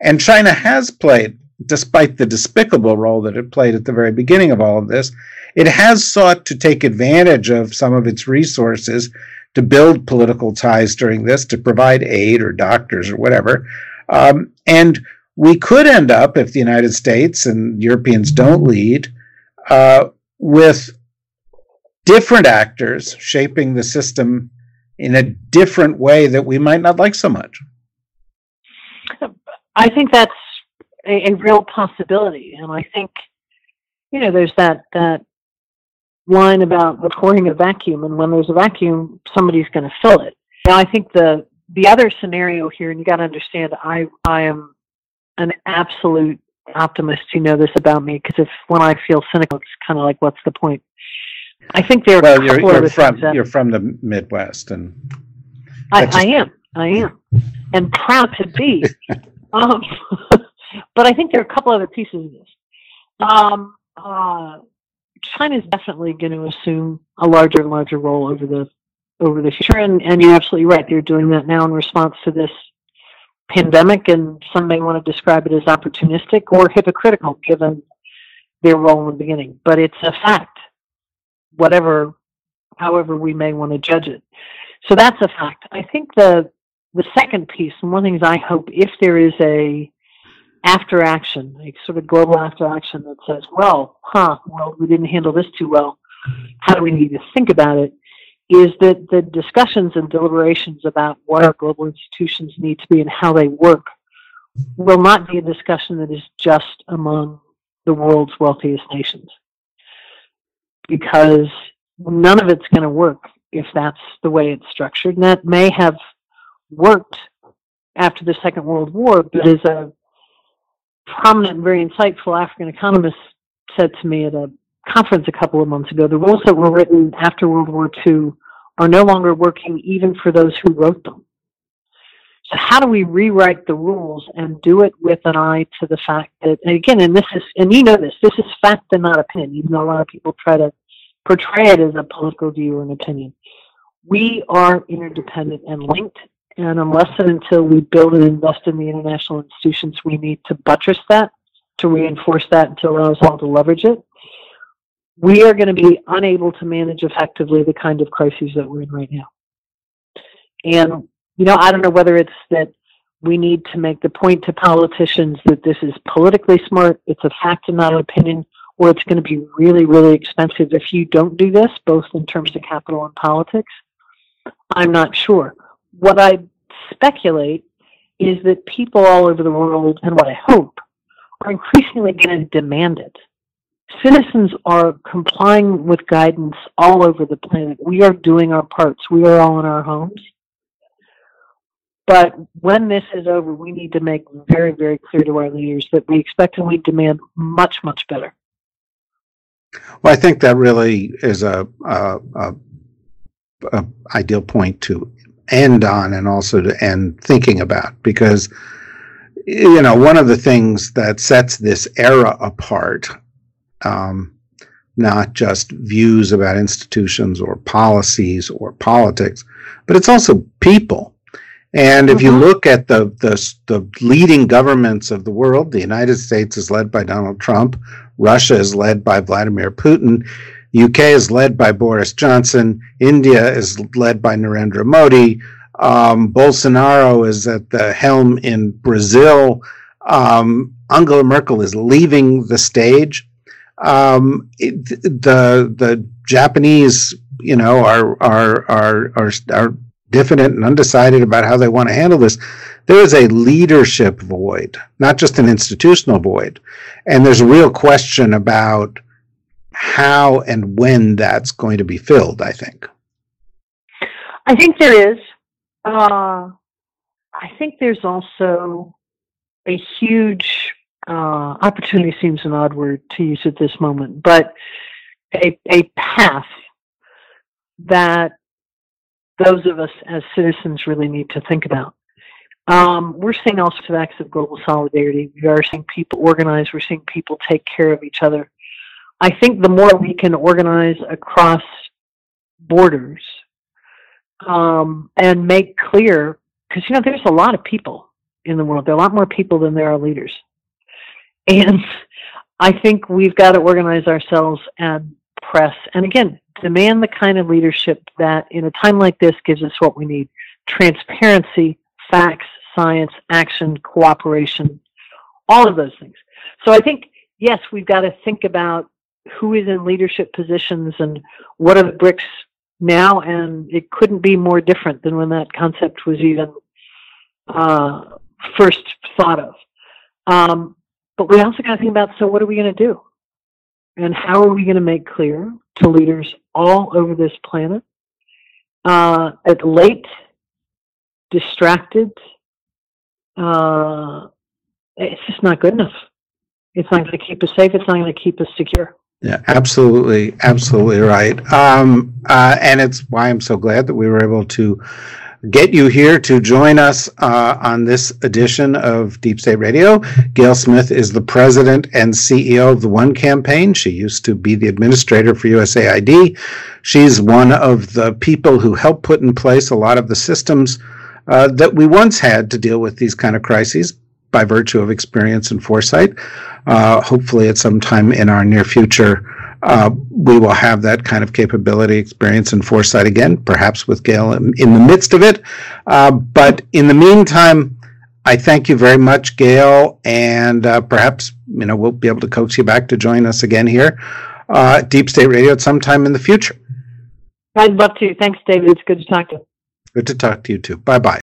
And China has played, despite the despicable role that it played at the very beginning of all of this, it has sought to take advantage of some of its resources to build political ties during this, to provide aid or doctors or whatever. Um, and we could end up, if the United States and Europeans don't lead, uh, with different actors shaping the system in a different way that we might not like so much. I think that's a, a real possibility, and I think you know there's that that line about recording a vacuum, and when there's a vacuum, somebody's going to fill it. Now, I think the the other scenario here, and you got to understand, I I am an absolute optimist. You know this about me because if when I feel cynical, it's kind of like, what's the point? I think there are well, you're, you're from that you're from the Midwest, and I, just- I am, I am, and proud to be. um, but I think there are a couple other pieces of this. Um, uh, China is definitely going to assume a larger and larger role over the over the future, and, and you're absolutely right. They're doing that now in response to this pandemic, and some may want to describe it as opportunistic or hypocritical, given their role in the beginning. But it's a fact, whatever, however we may want to judge it. So that's a fact. I think the the second piece, and one of the things I hope, if there is a after action, like sort of global after action that says, well, huh, well, we didn't handle this too well. How do we need to think about it? Is that the discussions and deliberations about what our global institutions need to be and how they work will not be a discussion that is just among the world's wealthiest nations. Because none of it's going to work if that's the way it's structured. And that may have worked after the Second World War, but as a prominent and very insightful African economist said to me at a conference a couple of months ago, the rules that were written after World War II are no longer working even for those who wrote them. So how do we rewrite the rules and do it with an eye to the fact that, and again, and this is, and you know this, this is fact and not opinion, even though a lot of people try to portray it as a political view or an opinion. We are interdependent and linked, and unless and until we build and invest in the international institutions, we need to buttress that, to reinforce that, and to allow us all to leverage it. We are going to be unable to manage effectively the kind of crises that we're in right now. And, you know, I don't know whether it's that we need to make the point to politicians that this is politically smart, it's a fact and not an opinion, or it's going to be really, really expensive if you don't do this, both in terms of capital and politics. I'm not sure. What I speculate is that people all over the world, and what I hope, are increasingly going to demand it. Citizens are complying with guidance all over the planet. We are doing our parts. We are all in our homes. But when this is over, we need to make very, very clear to our leaders that we expect and we demand much, much better. Well, I think that really is a, a, a, a ideal point to end on, and also to end thinking about, because you know one of the things that sets this era apart, um, not just views about institutions or policies or politics, but it's also people. And if you look at the, the the leading governments of the world, the United States is led by Donald Trump, Russia is led by Vladimir Putin, UK is led by Boris Johnson, India is led by Narendra Modi, um, Bolsonaro is at the helm in Brazil, um, Angela Merkel is leaving the stage. Um, it, the the Japanese, you know, are are are are are diffident and undecided about how they want to handle this. There is a leadership void, not just an institutional void, and there's a real question about how and when that's going to be filled. I think. I think there is. Uh, I think there's also a huge uh, opportunity. Seems an odd word to use at this moment, but a a path that those of us as citizens really need to think about. Um, we're seeing all sorts of acts of global solidarity. We are seeing people organize. We're seeing people take care of each other. I think the more we can organize across borders um, and make clear, because you know there's a lot of people in the world. There are a lot more people than there are leaders, and I think we've got to organize ourselves and press. And again, demand the kind of leadership that, in a time like this, gives us what we need: transparency, facts, science, action, cooperation, all of those things. So I think yes, we've got to think about who is in leadership positions and what are the BRICS now, and it couldn't be more different than when that concept was even uh, first thought of. Um, but we also got to think about so what are we going to do? And how are we going to make clear to leaders all over this planet uh, at late, distracted, uh, it's just not good enough. It's not going to keep us safe. It's not going to keep us secure. Yeah, absolutely, absolutely right. Um, uh, and it's why I'm so glad that we were able to get you here to join us uh, on this edition of Deep State Radio. Gayle Smith is the president and CEO of the One Campaign. She used to be the administrator for USAID. She's one of the people who helped put in place a lot of the systems uh, that we once had to deal with these kind of crises by virtue of experience and foresight. Uh, hopefully, at some time in our near future, uh, we will have that kind of capability, experience, and foresight again, perhaps with Gayle in, in the midst of it. Uh, but in the meantime, I thank you very much, Gayle, and uh, perhaps you know we'll be able to coax you back to join us again here, uh, Deep State Radio, at some time in the future. I'd love to. Thanks, David. It's good to talk to you. Good to talk to you too. Bye bye.